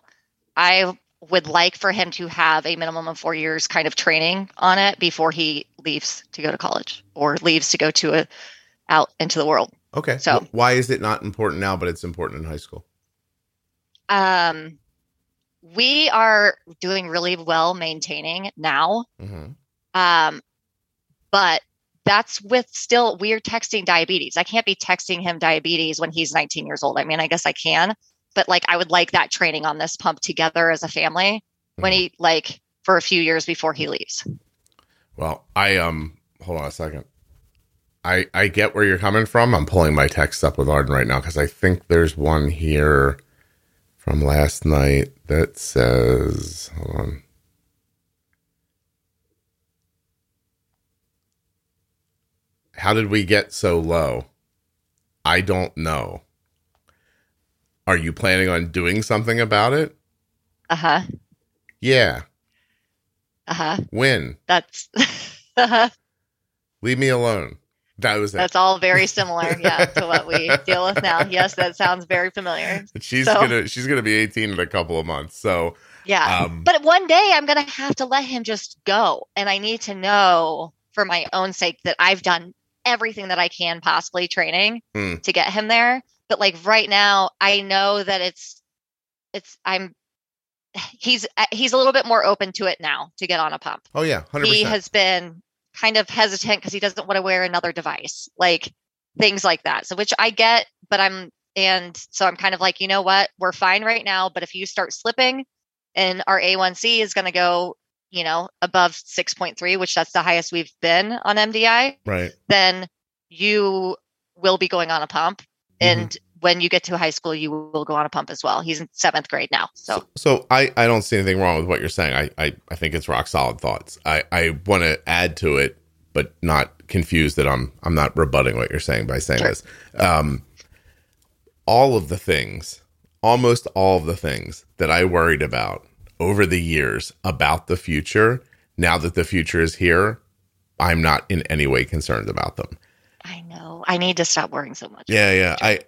I would like for him to have a minimum of four years kind of training on it before he leaves to go to college or leaves to go to a out into the world. Okay. So why is it not important now, but it's important in high school? Um, we are doing really well maintaining now. hmm Um, but that's with still we're texting diabetes. I can't be texting him diabetes when he's 19 years old. I mean, I guess I can, but like I would like that training on this pump together as a family when Mhm. he like for a few years before he leaves. Well, I um hold on a second. I I get where you're coming from. I'm pulling my text up with Arden right now because I think there's one here from last night that says hold on. How did we get so low? I don't know. Are you planning on doing something about it? Uh-huh. Yeah. Uh-huh. When? That's uh-huh. Leave me alone. That was it. That's all very similar, yeah, to what we deal with now. Yes, that sounds very familiar. She's So- gonna she's gonna be 18 in a couple of months. So Yeah. um But one day I'm going to have to let him just go. And I need to know for my own sake that I've done everything that I can possibly training Hmm. to get him there. But like right now, I know that it's, it's, I'm, he's, uh, he's a little bit more open to it now to get on a pump. oh yeah, 100%. He has been kind of hesitant because he doesn't want to wear another device, like things like that. So, which I get, but I'm, and so I'm kind of like, you know what? We're fine right now. But if you start slipping and our A1C is going to go, you know, above 6.3, which that's the highest we've been on MDI, right. then you will be going on a pump. Mm-hmm. And when you get to high school, you will go on a pump as well. He's in seventh grade now. So, So, so I, I don't see anything wrong with what you're saying. I, I, I think it's rock solid thoughts. I, I want to add to it, but not confuse that I'm I'm not rebutting what you're saying by saying Sure. this. Um, all of the things, almost all of the things that I worried about over the years about the future, now that the future is here, I'm not in any way concerned about them. I know I need to stop worrying so much. Yeah, yeah. I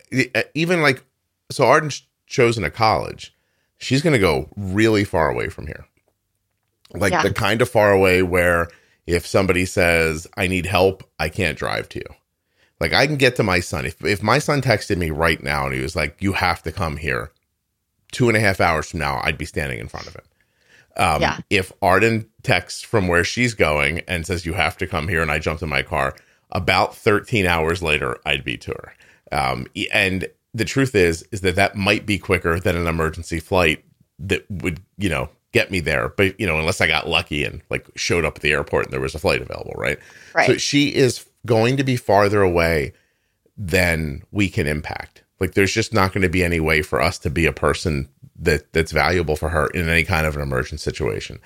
even like so Arden's chosen a college. She's going to go really far away from here. Like Yeah. the kind of far away where if somebody says I need help, I can't drive to you. Like I can get to my son. If if my son texted me right now and he was like, "You have to come here," two and a half hours from now, I'd be standing in front of him. Um, Yeah. If Arden texts from where she's going and says, "You have to come here," and I jumped in my car, about 13 hours later, I'd be to her. Um, and the truth is, is that that might be quicker than an emergency flight that would, you know, get me there. But you know, unless I got lucky and like showed up at the airport and there was a flight available, right? Right. So she is going to be farther away than we can impact. Like there's just not going to be any way for us to be a person that that's valuable for her in any kind of an emergent situation.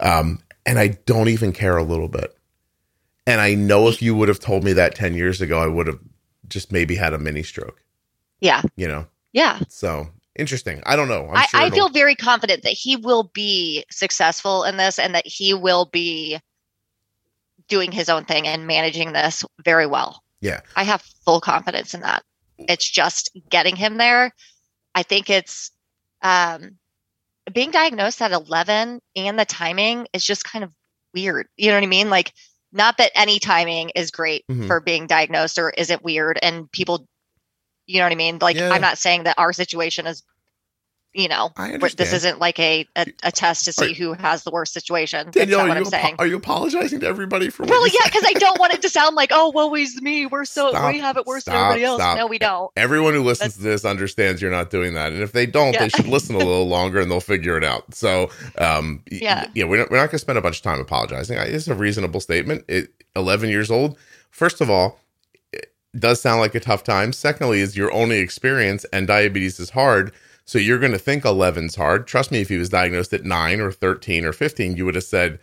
Um, and I don't even care a little bit. And I know if you would have told me that 10 years ago, I would have just maybe had a mini stroke, yeah. you know? Yeah. So interesting. I don't know. I'm I, sure I feel very confident that he will be successful in this and that he will be doing his own thing and managing this very well. Yeah. I have full confidence in that. It's just getting him there. I think it's um, being diagnosed at 11 and the timing is just kind of weird. You know what I mean? Like, not that any timing is great Mhm. for being diagnosed or is it weird and people, you know what I mean? Like, Yeah. I'm not saying that our situation is, you know, this isn't like a, a, a test to see Are- who has the worst situation. Danielle, are what you, I'm saying. apo- are you apologizing to everybody for what Well, yeah, because I don't want it to sound like, oh, woe is me. We're so Stop, we have it worse stop, than everybody else. stop. No, we don't. Everyone who listens to this understands you're not doing that, and if they don't, Yeah. they should listen a little longer, and they'll figure it out. So, um, Yeah. yeah, we're not, we're not going to spend a bunch of time apologizing. It's a reasonable statement. It, 11 years old. First of all, it does sound like a tough time. Secondly, is your only experience, and diabetes is hard. So you're going to think 11's hard. Trust me, if he was diagnosed at nine or 13 or 15, you would have said,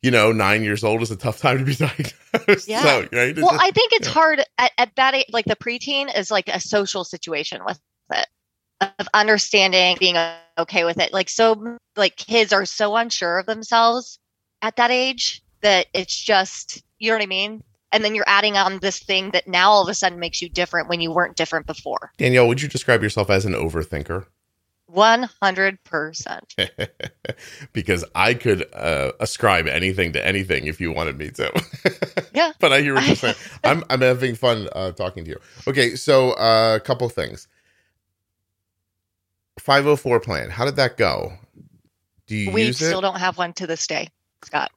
you know, nine years old is a tough time to be diagnosed. Yeah. So, right? Well, just- I think it's yeah. hard at, at that age, like the preteen is like a social situation with it of understanding, being okay with it. Like, so, like kids are so unsure of themselves at that age that it's just, you know what I mean? And then you're adding on this thing that now all of a sudden makes you different when you weren't different before. Danielle, would you describe yourself as an overthinker? 100%. because I could uh, ascribe anything to anything if you wanted me to. Yeah. but I hear what you're saying. I'm I'm having fun uh, talking to you. Okay, so uh, a couple things. 504 plan. How did that go? Do you we still it? don't have one to this day, Scott.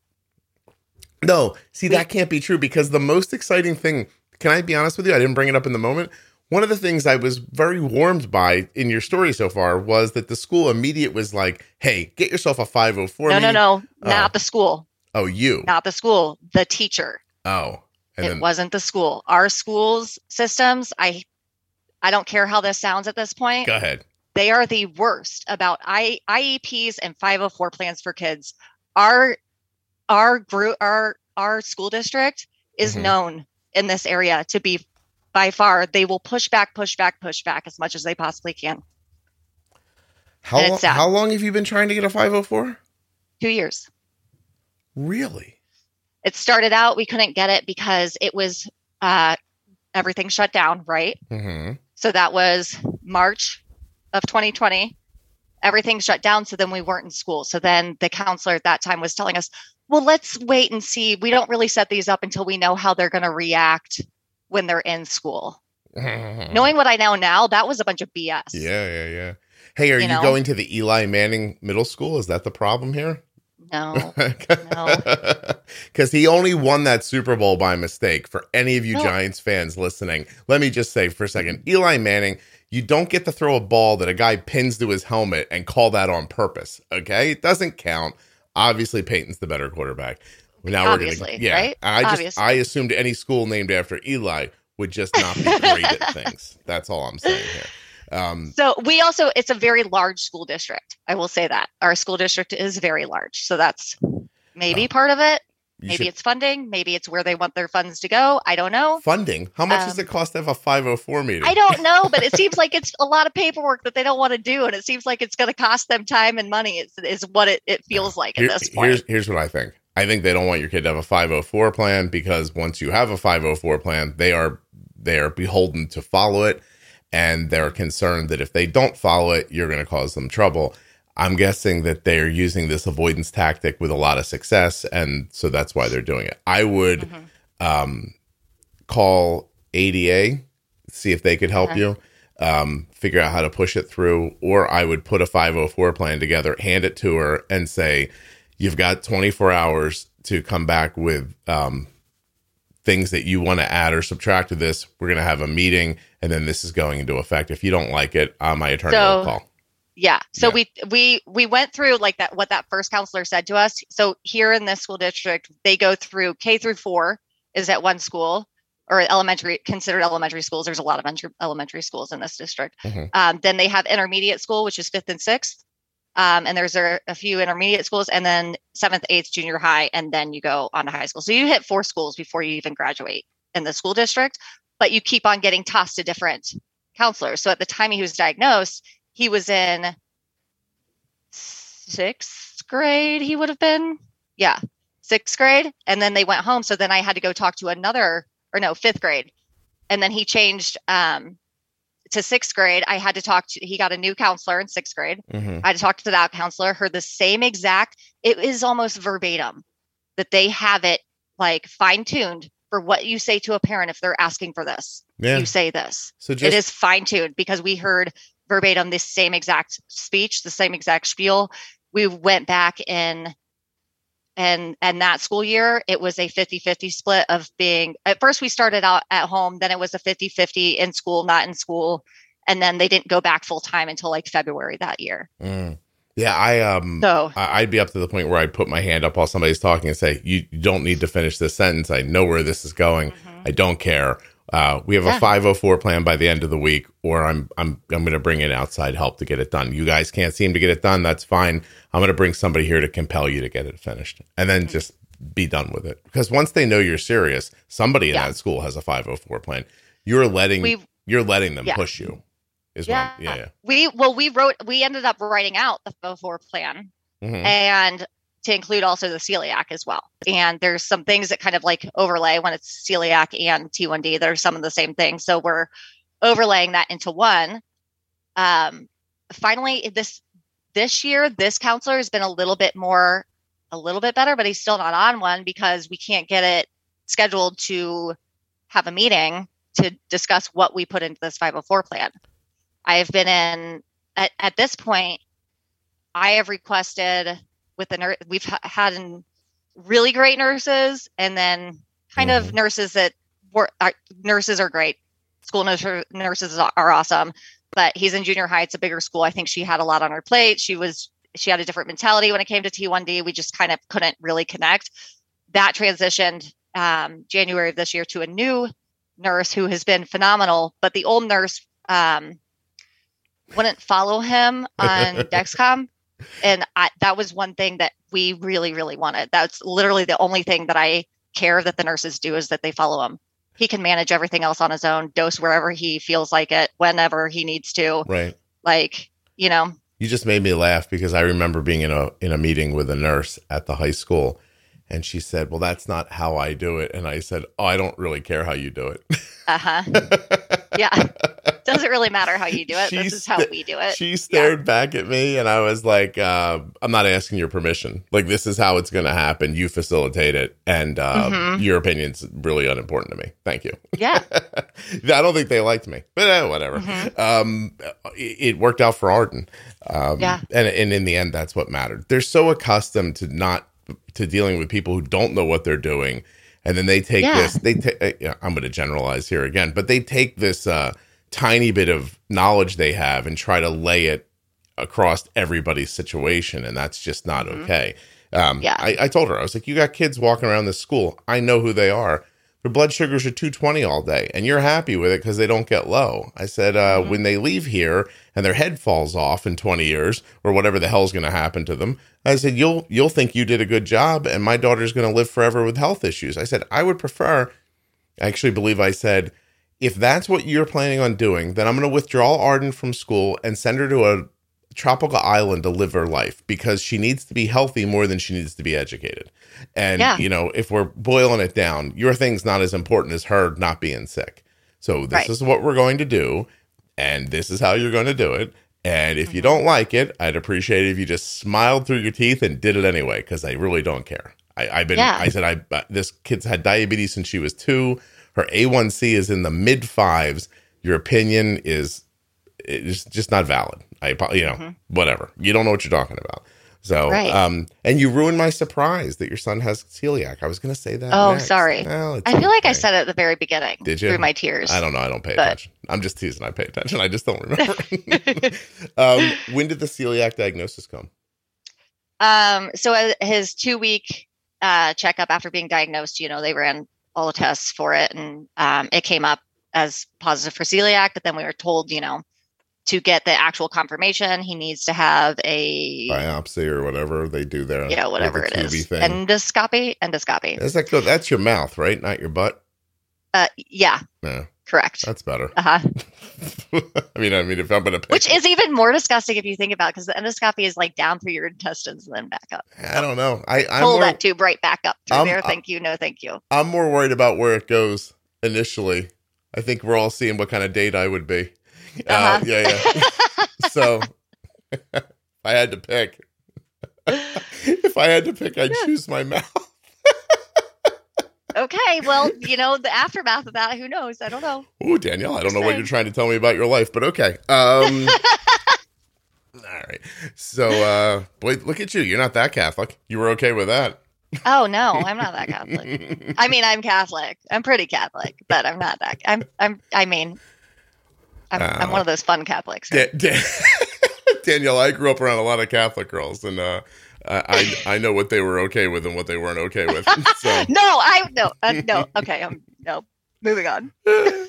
No, see, We- that can't be true because the most exciting thing, can I be honest with you? I didn't bring it up in the moment. One of the things I was very warmed by in your story so far was that the school immediate was like, hey, get yourself a 504. no, no, no, Oh. not the school, Oh, you. not the school, the teacher. Oh. And it then, wasn't the school. Our schools systems, I I don't care how this sounds at this point. go ahead. They are the worst about I, IEPs and 504 plans for kids. Our our group our our school district is Mhm. known in this area to be by far they will push back push back push back as much as they possibly can. How, And it's lo- sad. how long have you been trying to get a 504? 2 years. Really? It started out we couldn't get it because it was uh everything shut down, right? Mm-hmm. So that was March of 2020. Everything shut down. So then we weren't in school. So then the counselor at that time was telling us, well, let's wait and see. We don't really set these up until we know how they're going to react when they're in school. Knowing what I know now, that was a bunch of BS. Yeah, yeah, yeah. Hey, are you, You know? going to the Eli Manning Middle School? Is that the problem here? No. No. Because he only won that Super Bowl by mistake. For any of you No. Giants fans listening, let me just say for a second mm-hmm. Eli Manning, you don't get to throw a ball that a guy pins to his helmet and call that on purpose. Okay. It doesn't count. Obviously, Peyton's the better quarterback. Now Obviously, we're gonna, yeah. right? I just, Obviously. I assumed any school named after Eli would just not be great at things. That's all I'm saying here. Um, So we also, it's a very large school district. I will say that. Our school district is very large. So that's maybe Oh. part of it. Maybe should- it's funding. Maybe it's where they want their funds to go. I don't know. funding. How much does Um, it cost to have a 504 meeting? I don't know, but it seems like it's a lot of paperwork that they don't want to do, and it seems like it's going to cost them time and money. Is, is what it, it feels like Here- at this point. Here's here's what I think. I think they don't want your kid to have a 504 plan because once you have a 504 plan, they are they are beholden to follow it, and they're concerned that if they don't follow it, you're going to cause them trouble. I'm guessing that they're using this avoidance tactic with a lot of success, and so that's why they're doing it. I would Mhm. um, call ADA, see if they could help Okay. you, um, figure out how to push it through, or I would put a 504 plan together, hand it to her, and say, You've got 24 hours to come back with um, things that you want to add or subtract to this. We're going to have a meeting, and then this is going into effect. If you don't like it, uh, my attorney will call. Yeah. So Yeah. we we we went through like that what that first counselor said to us. So here in this school district, they go through K through 4 is at one school or elementary considered elementary schools. There's a lot of elementary schools in this district. Mhm. Um, then they have intermediate school, which is 5th and 6th. Um, and there's a, a few intermediate schools and then 7th, 8th, junior high and then you go on to high school. So you hit four schools before you even graduate in the school district, but you keep on getting tossed to different counselors. So at the time he was diagnosed, he was in sixth grade, he would have been. Yeah, sixth grade. And then they went home. So then I had to go talk to another, or no, fifth grade. And then he changed um, to sixth grade. I had to talk to, he got a new counselor in sixth grade. Mhm. I had to talk to that counselor, heard the same exact, it is almost verbatim that they have it like fine tuned for what you say to a parent if they're asking for this. Yeah. You say this So it just is fine tuned because we heard verbatim this same exact speech, the same exact spiel. We went back in and and that school year it was a 50-50 split of being at first we started out at home then it was a 50-50 in school not in school and then they didn't go back full time until like february that year Mm. yeah, I um. so I'd be up to the point where I'd put my hand up while somebody's talking and say, "You you don't need to finish this sentence. I know where this is going. I don't care. Uh, we have Yeah. a 504 plan by the end of the week, or I'm I'm I'm going to bring in outside help to get it done. You guys can't seem to get it done. That's fine. I'm going to bring somebody here to compel you to get it finished, and then just be done with it. Because once they know you're serious, somebody in Yeah. that school has a 504 plan. You're letting we you're letting them Yeah. push you. Is yeah, what yeah yeah. we well we wrote we ended up writing out the 4 plan Mhm. and to include also the celiac as well. And there's some things that kind of like overlay when it's celiac and T1D. There's some of the same things. So we're overlaying that into one. Um, finally, this this year, this counselor has been a little bit more, a little bit better, but he's still not on one because we can't get it scheduled to have a meeting to discuss what we put into this 504 plan. I've been in at, at this point I have requested with the nurse, we've ha- had an, really great nurses and then kind of Mhm. nurses that were are, nurses are great. School nurse, nurses are, are awesome, but he's in junior high. It's a bigger school. I think she had a lot on her plate. She was she had a different mentality when it came to T1D. We just kind of couldn't really connect. That transitioned um, January of this year to a new nurse who has been phenomenal, but the old nurse um, wouldn't follow him on Dexcom. And I, that was one thing that we really, really wanted. That's literally the only thing that I care that the nurses do is that they follow him. He can manage everything else on his own, dose wherever he feels like it, whenever he needs to. Right. Like, you know, You just made me laugh because I remember being in a in a meeting with a nurse at the high school and she said, "Well, that's not how I do it." And I said, "Oh, I don't really care how you do it." uh huh. Yeah. Doesn't really matter how you do it. She's this is how we do it. she stared back at me and I was like, uh, I'm not asking your permission. Like, this is how it's going to happen. You facilitate it. And uh, Mhm. your opinion's really unimportant to me. Thank you. Yeah. I don't think they liked me, but uh, whatever. Mhm. Um, it, it worked out for Arden. Um, Yeah. And, and in the end, that's what mattered. They're so accustomed to not to dealing with people who don't know what they're doing. And then they take Yeah. this, they take, yeah, I'm going to generalize here again, but they take this uh, tiny bit of knowledge they have and try to lay it across everybody's situation. And that's just not Mhm. okay. Um, Yeah. I, I told her, I was like, you got kids walking around this school. I know who they are. Their blood sugars are 220 all day, and you're happy with it because they don't get low. I said, uh, Mhm. when they leave here and their head falls off in 20 years or whatever the hell's going to happen to them, I said, you'll you'll think you did a good job, and my daughter's going to live forever with health issues. I said, I would prefer. I actually believe I said, if that's what you're planning on doing, then I'm going to withdraw Arden from school and send her to a tropical island to live her life because she needs to be healthy more than she needs to be educated. And Yeah. you know, if we're boiling it down, your thing's not as important as her not being sick. So this Right. is what we're going to do, and this is how you're going to do it. And if you Mhm. don't like it, I'd appreciate it if you just smiled through your teeth and did it anyway, because I really don't care. I, I've been. Yeah. I said I. This kid's had diabetes since she was two. Her A1C is in the mid fives. Your opinion is is just not valid. I, you know, Mhm. whatever. You don't know what you're talking about. So, Right. um, and you ruined my surprise that your son has celiac. I was going to say that. Oh, next. sorry. Well, I feel like I said it at the very beginning. Did you? Through my tears. I don't know. I don't pay But- attention. I'm just teasing. I pay attention. I just don't remember. um, when did the celiac diagnosis come? Um, so uh, his two week uh, checkup after being diagnosed, you know, they ran all the tests for it, and um, it came up as positive for celiac. But then we were told, you know, to get the actual confirmation, he needs to have a Biopsy or whatever they do there. you know whatever the it is Thing. endoscopy. Endoscopy. That's that good? That's your mouth, right? Not your butt. Uh, yeah, Yeah, correct. that's better. Uh huh. I mean, I mean, if I'm going to pick, Which is even more disgusting if you think about, because the endoscopy is like down through your intestines and then back up. I don't know. I, I'm Pull more, that tube right back up through I'm- there. Thank you. No, thank you. I'm more worried about where it goes initially. I think we're all seeing what kind of date I would be. Uh, Uh-huh. yeah, yeah. so if I had to pick, if I had to pick, I'd Yeah. choose my mouth. Okay, well, you know the aftermath of that. Who knows? I don't know. Ooh, Danielle, I don't know what you're trying to tell me about your life, but okay. Um, all right. So, uh, boy, look at you. You're not that Catholic. You were okay with that. Oh no, I'm not that Catholic. I mean, I'm Catholic. I'm pretty Catholic, but I'm not that. I'm. I'm. I mean, I'm. I'm one of those fun Catholics. Da- Da- Danielle, I grew up around a lot of Catholic girls, and uh, I I I know what they were okay with and what they weren't okay with. So. No, I no uh, no. Okay, I'm no. Moving on. okay.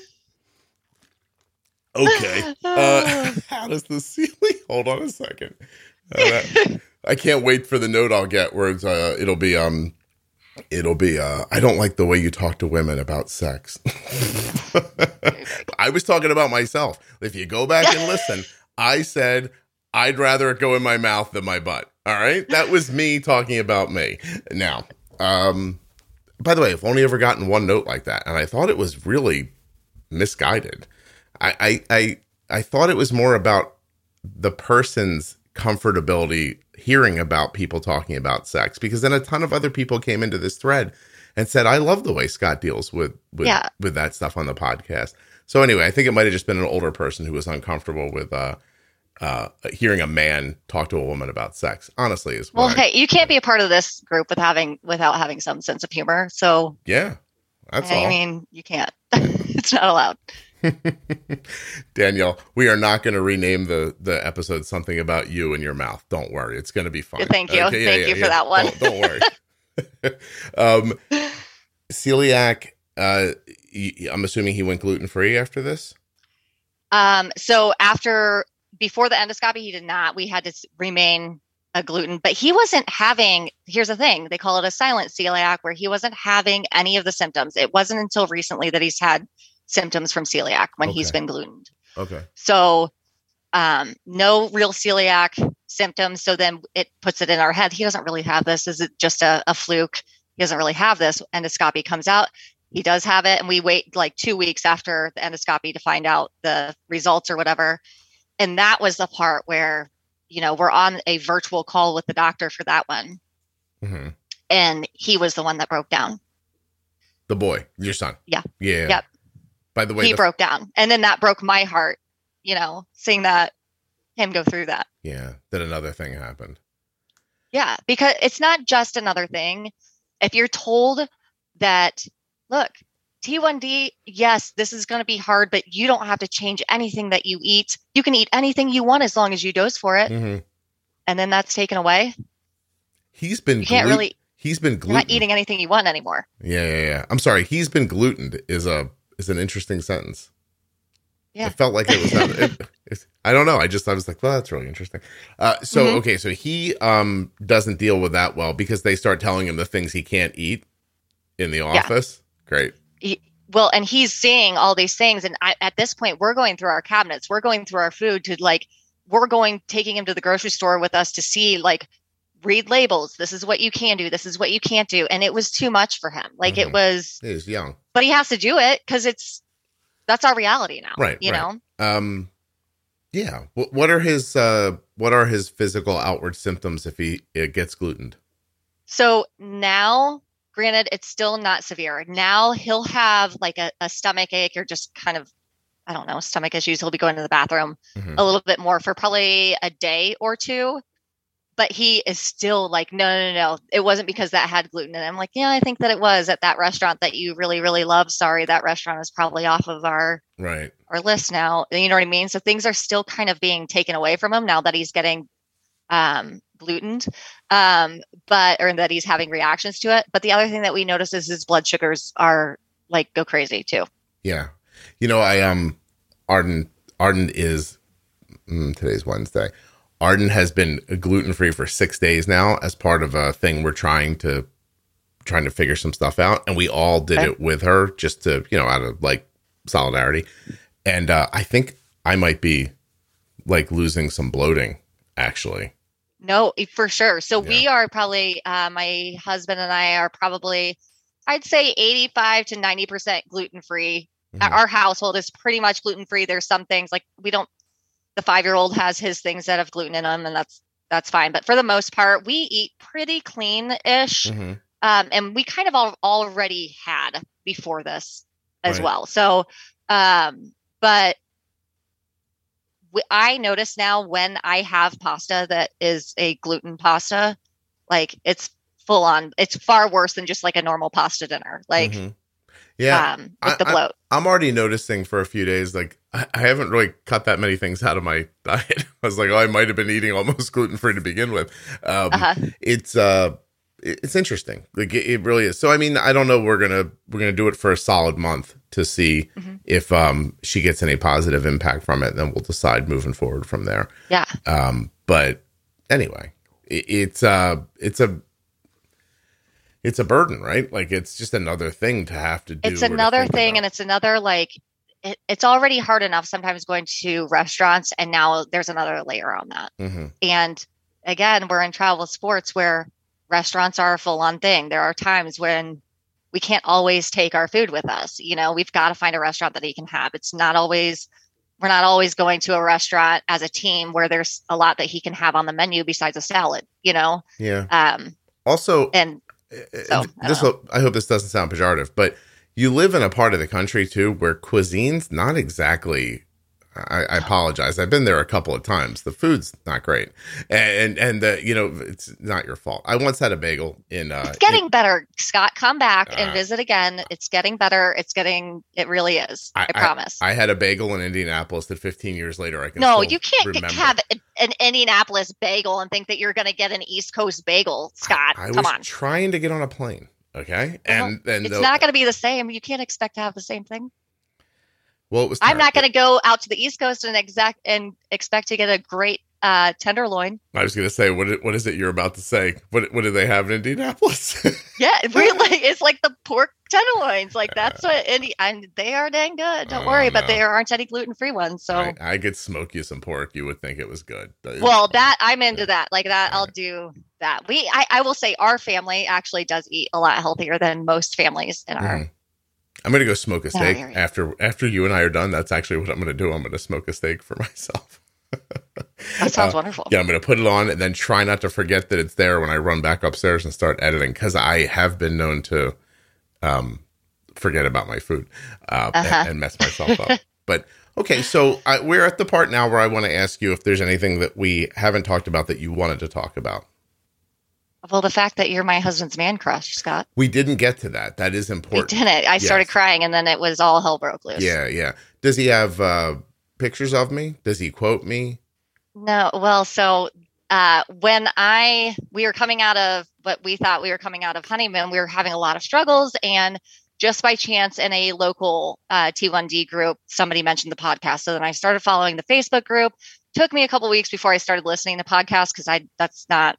Uh, how does the ceiling? Hold on a second. Uh, I can't wait for the note I'll get where it's, uh, it'll be um, it'll be uh, I don't like the way you talk to women about sex. I was talking about myself. If you go back and listen, I said I'd rather it go in my mouth than my butt. All right, that was me talking about me. Now, um, by the way, I've only ever gotten one note like that, and I thought it was really misguided. I, I, I, I thought it was more about the person's comfortability hearing about people talking about sex because then a ton of other people came into this thread and said, I love the way Scott deals with, with, Yeah. with that stuff on the podcast. So anyway, I think it might have just been an older person who was uncomfortable with, uh, uh, hearing a man talk to a woman about sex. Honestly, is Well, I- hey, you can't be a part of this group with having without having some sense of humor. So yeah, that's I all. mean, you can't. it's not allowed. Danielle, we are not going to rename the the episode something about you and your mouth. Don't worry, it's going to be fine. Thank you. Thank you for that one. Don't, don't worry. um, celiac. Uh, y- I'm assuming he went gluten free after this. Um, so after before the endoscopy, he did not. We had to remain a gluten, but he wasn't having. Here's the thing: they call it a silent celiac, where he wasn't having any of the symptoms. It wasn't until recently that he's had symptoms from celiac when he's been glutened. Okay. So, um, no real celiac symptoms. So then it puts it in our head. He doesn't really have this. Is it just a, a fluke? He doesn't really have this. Endoscopy comes out. He does have it. And we wait like two weeks after the endoscopy to find out the results or whatever. And that was the part where, you know, we're on a virtual call with the doctor for that one. hmm And he was the one that broke down. The boy, your son. Yeah. Yeah. Yep. By the way, he the- broke down. And then that broke my heart, you know, seeing that him go through that. yeah, then another thing happened. Yeah, because it's not just another thing. If you're told that, look, T1D, yes, this is going to be hard, but you don't have to change anything that you eat. You can eat anything you want as long as you dose for it. hmm And then that's taken away. He's been. You can't really, He's been gluten. not eating anything you want anymore. Yeah, yeah, yeah. I'm sorry. He's been glutened is a is an interesting sentence. Yeah. It felt like it was. it, it's, I don't know. I just I was like, well, that's really interesting. Uh, so Mhm. okay, so he um doesn't deal with that well because they start telling him the things he can't eat in the office. Great. Well, and he's seeing all these things. And I, at this point, we're going through our cabinets, we're going through our food to like, we're going, taking him to the grocery store with us to see, like, read labels. This is what you can do. This is what you can't do. And it was too much for him. Like, Mhm. it was, He's young. but he has to do it because it's, that's our reality now. Right, You right. know? Um, yeah. What, what are his uh what are his physical outward symptoms if he it gets glutened? So now, granted, it's still not severe. Now he'll have like a, a stomach ache or just kind of, I don't know, stomach issues. He'll be going to the bathroom Mhm. a little bit more for probably a day or two. But he is still like, no, no, no, no. It wasn't because that had gluten And. I'm like, yeah, I think that it was at that restaurant that you really, really love. Sorry, that restaurant is probably off of our Right. our list now. You know what I mean? So things are still kind of being taken away from him now that he's getting um, glutened, um, but or that he's having reactions to it. But the other thing that we notice is his blood sugars are like go crazy too. Yeah. You know, I um Arden Arden is mm, today's Wednesday. Arden has been gluten free for six days now as part of a thing we're trying to trying to figure some stuff out, and we all did Okay. it with her just to you know out of like solidarity. And uh, I think I might be like losing some bloating actually. No, for sure. So we are probably uh, my husband and I are probably I'd say 85 to 90% gluten free. Mhm. Our household is pretty much gluten free. There's some things like we don't the 5-year-old has his things that have gluten in them and that's that's fine. But for the most part, we eat pretty clean-ish. Mhm. Um, and we kind of all, already had before this as Right. well. So um, but I notice now when I have pasta that is a gluten pasta, like it's full on. It's far worse than just like a normal pasta dinner. Like Mhm. yeah, um, with I- the bloat. I'm already noticing for a few days, like I, I haven't really cut that many things out of my diet. I was like, oh, I might have been eating almost gluten free to begin with. Um, uh-huh. It's uh, it's interesting. Like it, it really is. So I mean, I don't know. We're gonna we're gonna do it for a solid month to see Mhm. if um she gets any positive impact from it. Then we'll decide moving forward from there. Yeah. Um, but anyway, it, it's uh, it's a it's a burden, right? Like it's just another thing to have to do. It's another thing, about. and it's another like it, it's already hard enough sometimes going to restaurants, and now there's another layer on that. Mhm. And again, we're in travel sports where restaurants are a full on thing. There are times when we can't always take our food with us. You know, we've got to find a restaurant that he can have. It's not always, we're not always going to a restaurant as a team where there's a lot that he can have on the menu besides a salad, you know? yeah. Um, Also, and uh, I this don't will, I hope this doesn't sound pejorative, but you live in a part of the country too where cuisine's not exactly I, I, apologize. I've been there a couple of times. The food's not great, and and, the you know it's not your fault. I once had a bagel in. Uh, it's getting in, better, Scott. Come back uh, and visit again. It's getting better. It's getting. It really is. I, I promise. I, I, had a bagel in Indianapolis that 15 years later I can. No, you can't have an Indianapolis bagel and think that you're going to get an East Coast bagel, Scott. I, Come on. Trying to get on a plane. Okay, and well, and it's the, not going to be the same. You can't expect to have the same thing. Well, it was. I'm not going to go out to the East Coast and exact and expect to get a great uh, tenderloin. I was going to say, what what is it you're about to say? What what do they have in Indianapolis? yeah, really, it's like the pork tenderloins. Like that's what Indy, and they are dang good. Don't oh, worry, but there aren't any gluten free ones. So I, I, could smoke you some pork. You would think it was good. Well, that I'm into that. Like that, I'll do that. We, I, I will say, our family actually does eat a lot healthier than most families in our. Mm. I'm gonna go smoke a steak after after you and I are done. That's actually what I'm gonna do. I'm gonna smoke a steak for myself. that sounds uh, wonderful. Yeah, I'm gonna put it on and then try not to forget that it's there when I run back upstairs and start editing because I have been known to um, forget about my food uh, uh-huh. and, and, mess myself up. but okay, so I, we're at the part now where I want to ask you if there's anything that we haven't talked about that you wanted to talk about. Well, the fact that you're my husband's man crush, Scott. We didn't get to that. That is important. We didn't. I yes. started crying, and then it was all hell broke loose. Yeah, yeah. Does he have uh, pictures of me? Does he quote me? No. Well, so uh, when I we were coming out of what we thought we were coming out of honeymoon, we were having a lot of struggles, and just by chance in a local uh, T1D group, somebody mentioned the podcast. So then I started following the Facebook group. Took me a couple weeks before I started listening to podcasts because I that's not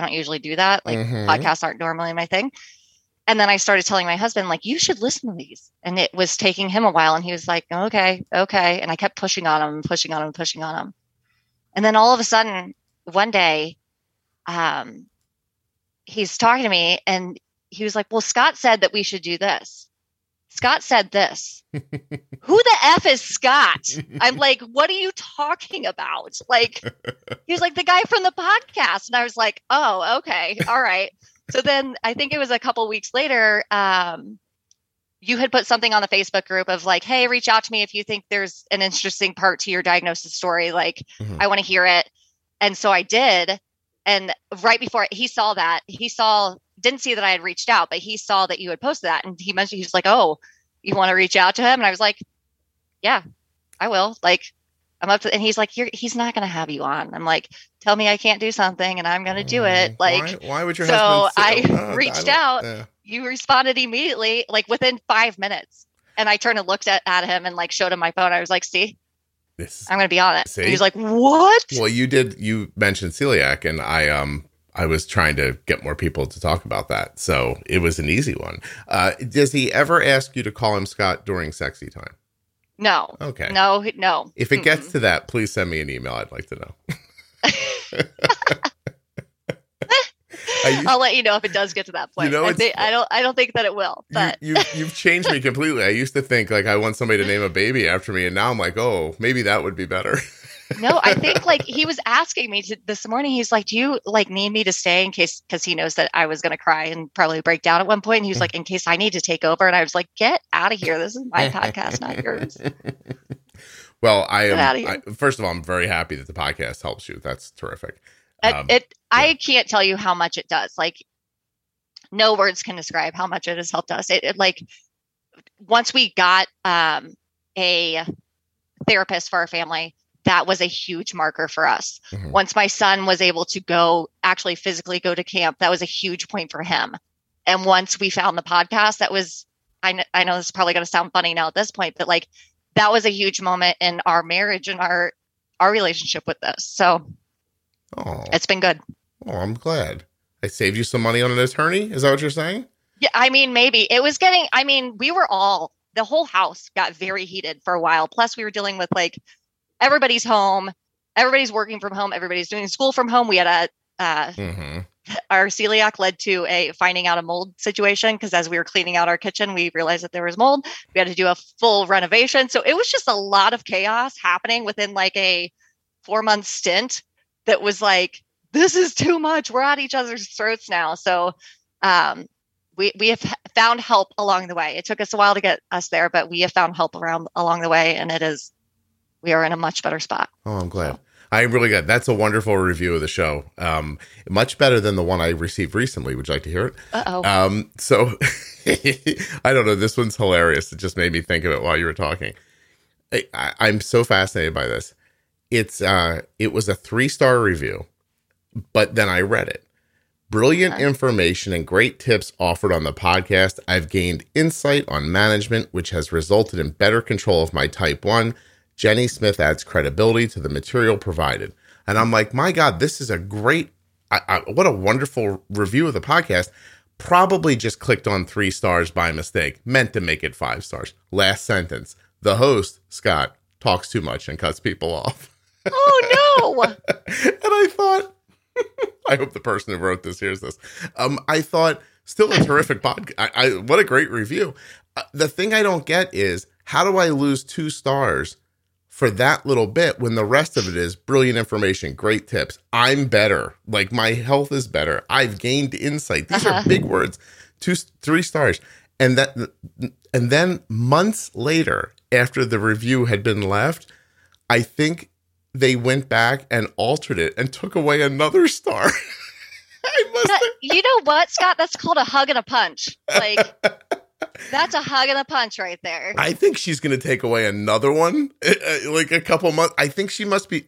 I don't usually do that. Like mm-hmm. podcasts aren't normally my thing. And then I started telling my husband, like, you should listen to these. And it was taking him a while. And he was like, okay, okay. And I kept pushing on him, pushing on him, pushing on him. And then all of a sudden, one day, um, he's talking to me and he was like, well, Scott said that we should do this. Scott said this. Who the F is Scott? I'm like, what are you talking about? Like, he was like, the guy from the podcast. And I was like, oh, okay. All right. So then I think it was a couple weeks later, um, you had put something on the Facebook group of like, hey, reach out to me if you think there's an interesting part to your diagnosis story. Like, mm-hmm. I want to hear it. And so I did. And right before he saw that, he saw didn't see that I had reached out, but he saw that you had posted that and he mentioned, he's like, Oh, you want to reach out to him? And I was like, Yeah, I will. Like, I'm up to, and he's like, he's not going to have you on. I'm like, tell me I can't do something and I'm going to do it. Mm, like, why, why would your so? I reached I out. Yeah. You responded immediately, like within five minutes. And I turned and looked at, at him and like showed him my phone. I was like, see, this, I'm going to be on it. He's like, what? Well, you did, you mentioned celiac and I, um, I was trying to get more people to talk about that. So it was an easy one. Uh, does he ever ask you to call him Scott during sexy time? No. Okay. No, no. If it Mm-mm. gets to that, please send me an email. I'd like to know. I'll let you know if it does get to that point. You know, I, think, I don't. I don't think that it will. But you, you, you've changed me completely. I used to think like I want somebody to name a baby after me, and now I'm like, oh, maybe that would be better no, I think like he was asking me to, this morning. He's like, "Do you like need me to stay in case?" Because he knows that I was going to cry and probably break down at one point. And he was like, "In case I need to take over," and I was like, "Get out of here! This is my podcast, not yours." Well, I am. I, first of all, I'm very happy that the podcast helps you. That's terrific. Um, it, it yeah. I can't tell you how much it does. Like, no words can describe how much it has helped us. It, it like once we got um, a therapist for our family that was a huge marker for us. Mm-hmm. Once my son was able to go actually physically go to camp, that was a huge point for him. And once we found the podcast, that was, I, kn- I know this is probably going to sound funny now at this point, but like that was a huge moment in our marriage and our, our relationship with this. So oh. it's been good. Oh, I'm glad. I saved you some money on an attorney. Is that what you're saying? Yeah. I mean, maybe it was getting, I mean, we were all, the whole house got very heated for a while. Plus we were dealing with like everybody's home, everybody's working from home, everybody's doing school from home. We had a uh, mm-hmm. our celiac led to a finding out a mold situation because as we were cleaning out our kitchen, we realized that there was mold. We had to do a full renovation, so it was just a lot of chaos happening within like a four month stint. That was like, this is too much. We're at each other's throats now. So um, we we have found help along the way. It took us a while to get us there, but we have found help around along the way, and it is we are in a much better spot. Oh, I'm glad. I'm really good. That's a wonderful review of the show. Um, much better than the one I received recently. Would you like to hear it? Uh oh. Um, so I don't know. This one's hilarious. It just made me think of it while you were talking. I, I, I'm so fascinated by this. It's uh, it was a three star review, but then I read it. Brilliant Okay. information and great tips offered on the podcast. I've gained insight on management, which has resulted in better control of my type 1. Jenny Smith adds credibility to the material provided. And I'm like, my God, this is a great, I, I, what a wonderful review of the podcast. Probably just clicked on three stars by mistake, meant to make it five stars. Last sentence the host, Scott, talks too much and cuts people off. oh no. and I thought, I hope the person who wrote this hears this. Um, I thought, still a terrific podcast. I, I, what a great review. Uh, the thing I don't get is how do I lose two stars for that little bit when the rest of it is brilliant information, great tips. I'm better. Like my health is better. I've gained insight. These are Uh-huh. big words. Two, three stars, and that, and then months later, after the review had been left, I think they went back and altered it and took away another star. I must That- you know what, Scott? That's called a hug and a punch. Like that's a hug and a punch right there. I think she's going to take away another one, uh, uh, like a couple months. I think she must be.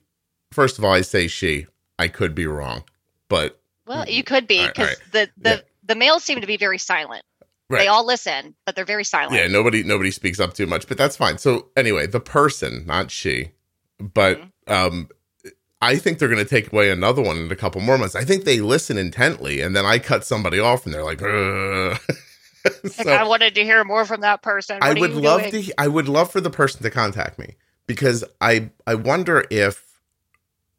First of all, I say she. I could be wrong, but Well, you could be All right, because all the the Yeah. the males seem to be very silent. Right. They all listen, but they're very silent. yeah, nobody nobody speaks up too much, but that's fine. So anyway, the person, not she, but Mm-hmm. um, I think they're going to take away another one in a couple more months. I think they listen intently, and then I cut somebody off, and they're like, "Ugh." Like, So- I wanted to hear more from that person. What I would love doing? to. I would love for the person to contact me because I I wonder if,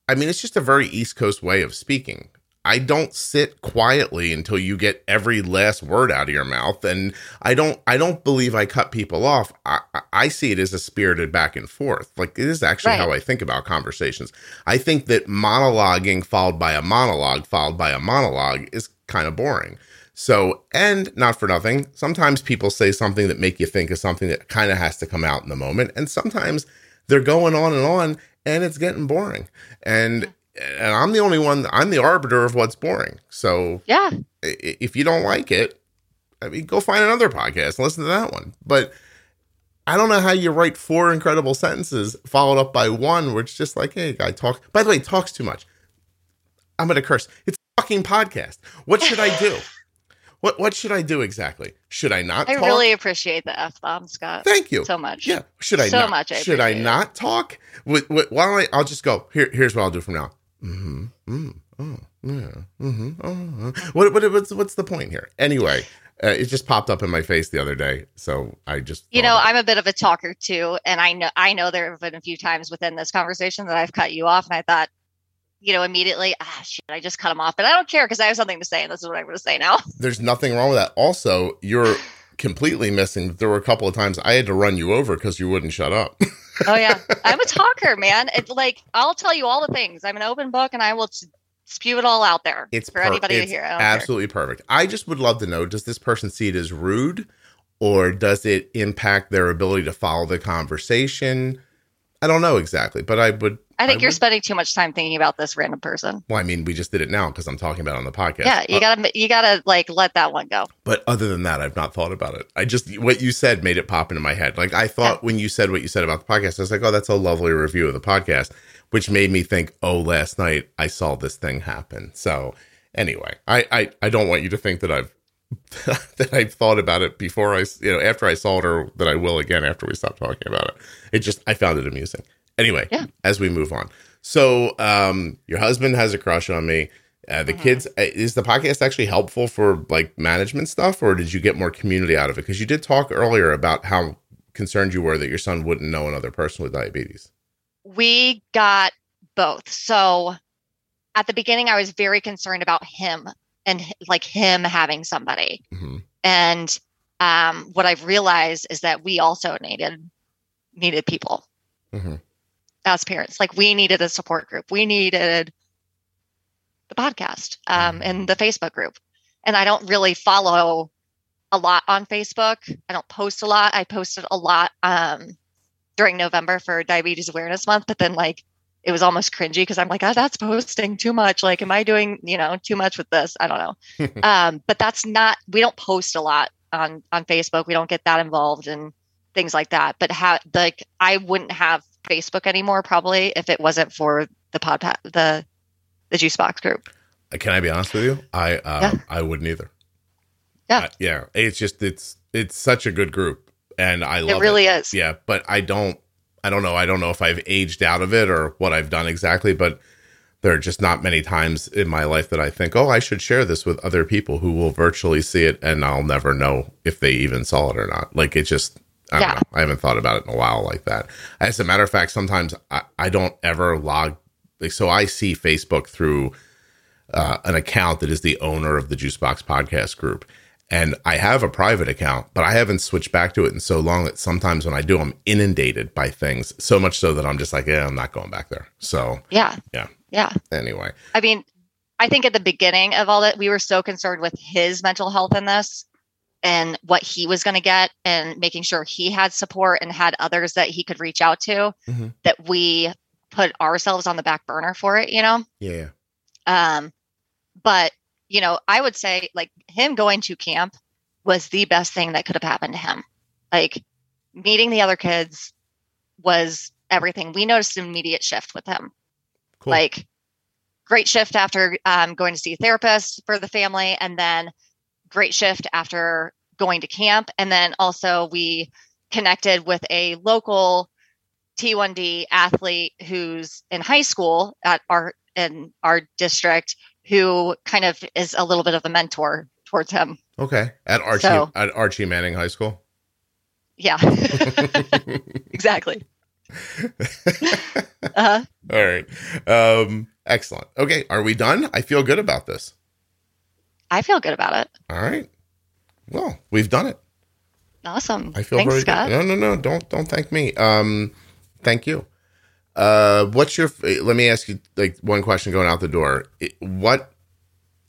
I mean, it's just a very East Coast way of speaking. I don't sit quietly until you get every last word out of your mouth, and I don't. I don't believe I cut people off. I, I- see it as a spirited back and forth. Like it is actually Right. how I think about conversations. I think that monologuing followed by a monologue followed by a monologue is kind of boring. So, and not for nothing, sometimes people say something that make you think of something that kind of has to come out in the moment, and sometimes they're going on and on, and it's getting boring. And and I'm the only one. I'm the arbiter of what's boring. So, Yeah, if you don't like it, I mean, go find another podcast and listen to that one. But I don't know how you write four incredible sentences followed up by one where it's just like, hey, guy talk. By the way, talks too much. I'm gonna curse. It's a fucking podcast. What should I do? What What should I do exactly? Should I not? I talk? really appreciate the f bomb, Scott. Thank you. So much. Yeah. Should I So not? much I should I not talk? Why don't I? I'll just go. Here. Here's what I'll do from now. Mm-hmm. Mm, oh. Yeah. Mm-hmm. Oh. What, what? What's What's the point here? Anyway, uh, it just popped up in my face the other day, so I just. You know. I'm a bit of a talker too, and I know I know there have been a few times within this conversation that I've cut you off, and I thought, you know, immediately, ah, shit, I just cut him off, but I don't care because I have something to say, and this is what I'm going to say now. There's nothing wrong with that. Also, you're completely missing. There were a couple of times I had to run you over because you wouldn't shut up. Oh yeah, I'm a talker, man. It's like I'll tell you all the things. I'm an open book, and I will spew it all out there It's for per- anybody it's to hear. Don't care. absolutely perfect. I just would love to know: Does this person see it as rude, or does it impact their ability to follow the conversation? I don't know exactly, but I would. I think you're would- spending too much time thinking about this random person. Well, I mean, we just did it now because I'm talking about it on the podcast. Yeah, you Uh, gotta you gotta like let that one go. but other than that, I've not thought about it. I just what you said made it pop into my head. Like I thought when you said what you said about the podcast, I was like, oh, that's a lovely review of the podcast, which made me think, oh, last night I saw this thing happen. So anyway, I I, I don't want you to think that I've that I've thought about it before I you know after I saw it or that I will again after we stop talking about it. It just I found it amusing. Anyway, Yeah. as we move on. So um your husband has a crush on me. Uh, the Mhm. kids uh, is the podcast actually helpful for like management stuff or did you get more community out of it because you did talk earlier about how concerned you were that your son wouldn't know another person with diabetes we got both. So at the beginning, I was very concerned about him and like him having somebody. hmm And um, what I've realized is that we also needed needed people hmm as parents. Like we needed a support group. We needed the podcast um, and the Facebook group. And I don't really follow a lot on Facebook. I don't post a lot. I posted a lot um, during November for Diabetes Awareness Month, but then like it was almost cringy because I'm like, oh, that's posting too much. Like, am I doing, you know, too much with this? I don't know. um, but that's not, we don't post a lot on, on Facebook. We don't get that involved and things like that. But how, like, I wouldn't have Facebook anymore probably if it wasn't for the pod, the, the juice box group. Uh, Can I be honest with you? I, uh, Yeah. I wouldn't either. Yeah. I- yeah. It's just, it's, it's such a good group and I love It really is. Yeah, but I don't I don't know. I don't know if I've aged out of it or what I've done exactly, but there are just not many times in my life that I think, "Oh, I should share this with other people who will virtually see it and I'll never know if they even saw it or not." Like it just I don't Yeah. know. I haven't thought about it in a while like that. As a matter of fact, sometimes I, I don't ever log like so I see Facebook through uh, an account that is the owner of the Juicebox podcast group. And I have a private account, but I haven't switched back to it in so long that sometimes when I do, I'm inundated by things so much so that I'm just like, yeah, I'm not going back there. So Yeah. Yeah. Yeah. anyway, I mean, I think at the beginning of all that, we were so concerned with his mental health in this and what he was going to get and making sure he had support and had others that he could reach out to Mhm. that we put ourselves on the back burner for it, you know? yeah, Um, but, you know, I would say like him going to camp was the best thing that could have happened to him. Like meeting the other kids was everything. We noticed an immediate shift with him cool. like great shift after um, going to see a therapist for the family and then great shift after going to camp and then also we connected with a local t1d athlete who's in high school at our in our district who kind of is a little bit of a mentor towards him okay. At Archie So- at Archie Manning High School. yeah exactly uh-huh. All right. Um, excellent. Okay, are we done? I feel good about this. I feel good about it All right. Well, we've done it. awesome I feel thanks very scott good. No, no, no. Don't don't thank me. Um, thank you. Uh, what's your? Let me ask you like one question going out the door. What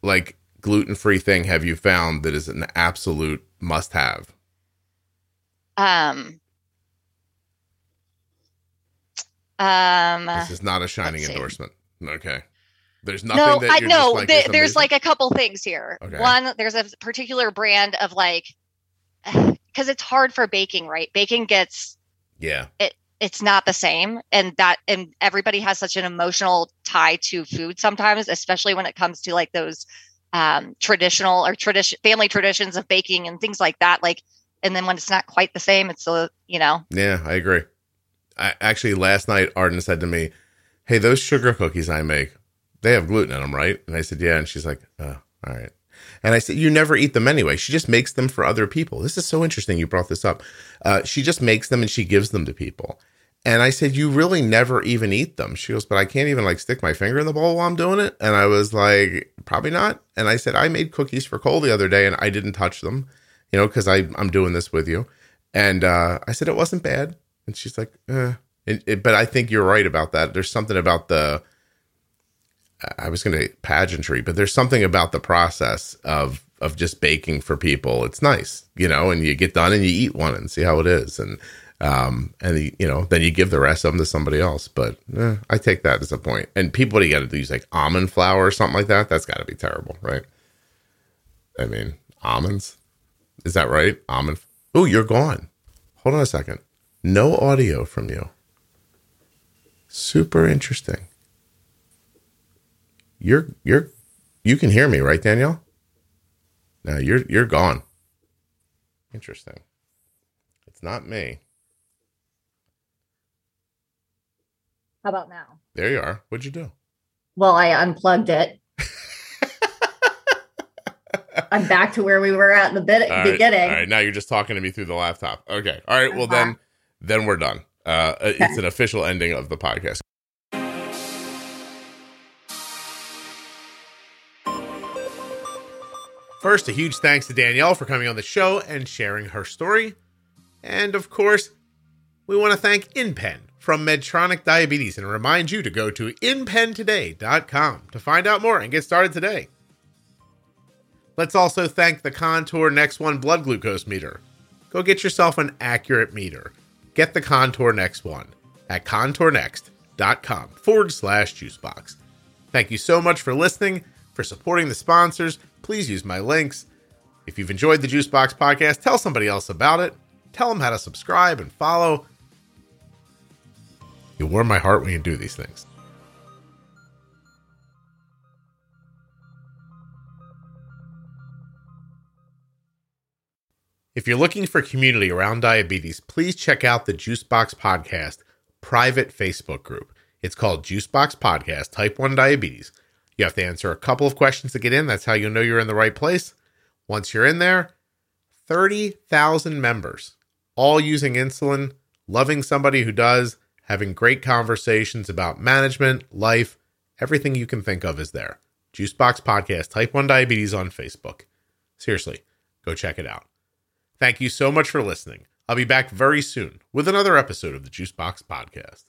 like gluten free thing have you found that is an absolute must have? Um. Um. This is not a shining endorsement. Okay. There's nothing No, that I know like, th- there's amazing"? like a couple things here. Okay. One, there's a particular brand of like, because it's hard for baking, right? Baking gets yeah, It it's not the same, and that and everybody has such an emotional tie to food sometimes, especially when it comes to like those um, traditional or tradition family traditions of baking and things like that. Like, and then when it's not quite the same, it's a you know yeah, I agree. I actually last night Arden said to me, "Hey, those sugar cookies I make, they have gluten in them, right?" And I said, "Yeah," and she's like, "Oh, all right." And I said, "You never eat them anyway. She just makes them for other people." This is so interesting. You brought this up. Uh, she just makes them and she gives them to people. And I said, "You really never even eat them." She goes, "But I can't even like stick my finger in the bowl while I'm doing it." And I was like, "Probably not." And I said, "I made cookies for Cole the other day, and I didn't touch them, you know, because I'm doing this with you." And uh, I said it wasn't bad. And she's like, eh. It, it- but I think you're right about that. There's something about the, I was going to pageantry, but there's something about the process of of just baking for people. It's nice, you know, and you get done and you eat one and see how it is, and um and you, you know then you give the rest of them to somebody else. But eh, I take that as a point. And people, what do you got to do? Use like almond flour or something like that? That's got to be terrible, right? I mean, almonds. Is that right? Almond. Oh, you're gone. Hold on a second. No audio from you. Super interesting. You're you're you can hear me, right, Danielle? No, you're you're gone. Interesting. It's not me. How about now? There you are. What'd you do? Well, I unplugged it. I'm back to where we were at in the All right, beginning. All right, now you're just talking to me through the laptop. Okay. All right. Well, Uh-huh. then then we're done. Uh, it's an official ending of the podcast. First, a huge thanks to Danielle for coming on the show and sharing her story. And of course, we want to thank InPen from Medtronic Diabetes and remind you to go to inpentoday.com to find out more and get started today. Let's also thank the Contour Next One blood glucose meter. Go get yourself an accurate meter. get the Contour Next one at contournext.com forward slash juicebox. Thank you so much for listening, for supporting the sponsors. Please use my links. If you've enjoyed the Juicebox podcast, tell somebody else about it. Tell them how to subscribe and follow. You warm my heart when you do these things. If you're looking for community around diabetes, please check out the Juicebox Podcast private Facebook group. It's called Juicebox Podcast Type 1 Diabetes. You have to answer a couple of questions to get in. That's how you'll know you're in the right place. Once you're in there, 30,000 members, all using insulin, loving somebody who does, having great conversations about management, life, everything you can think of is there. Juicebox Podcast Type 1 Diabetes on Facebook. Seriously, go check it out. Thank you so much for listening. I'll be back very soon with another episode of the Juicebox Podcast.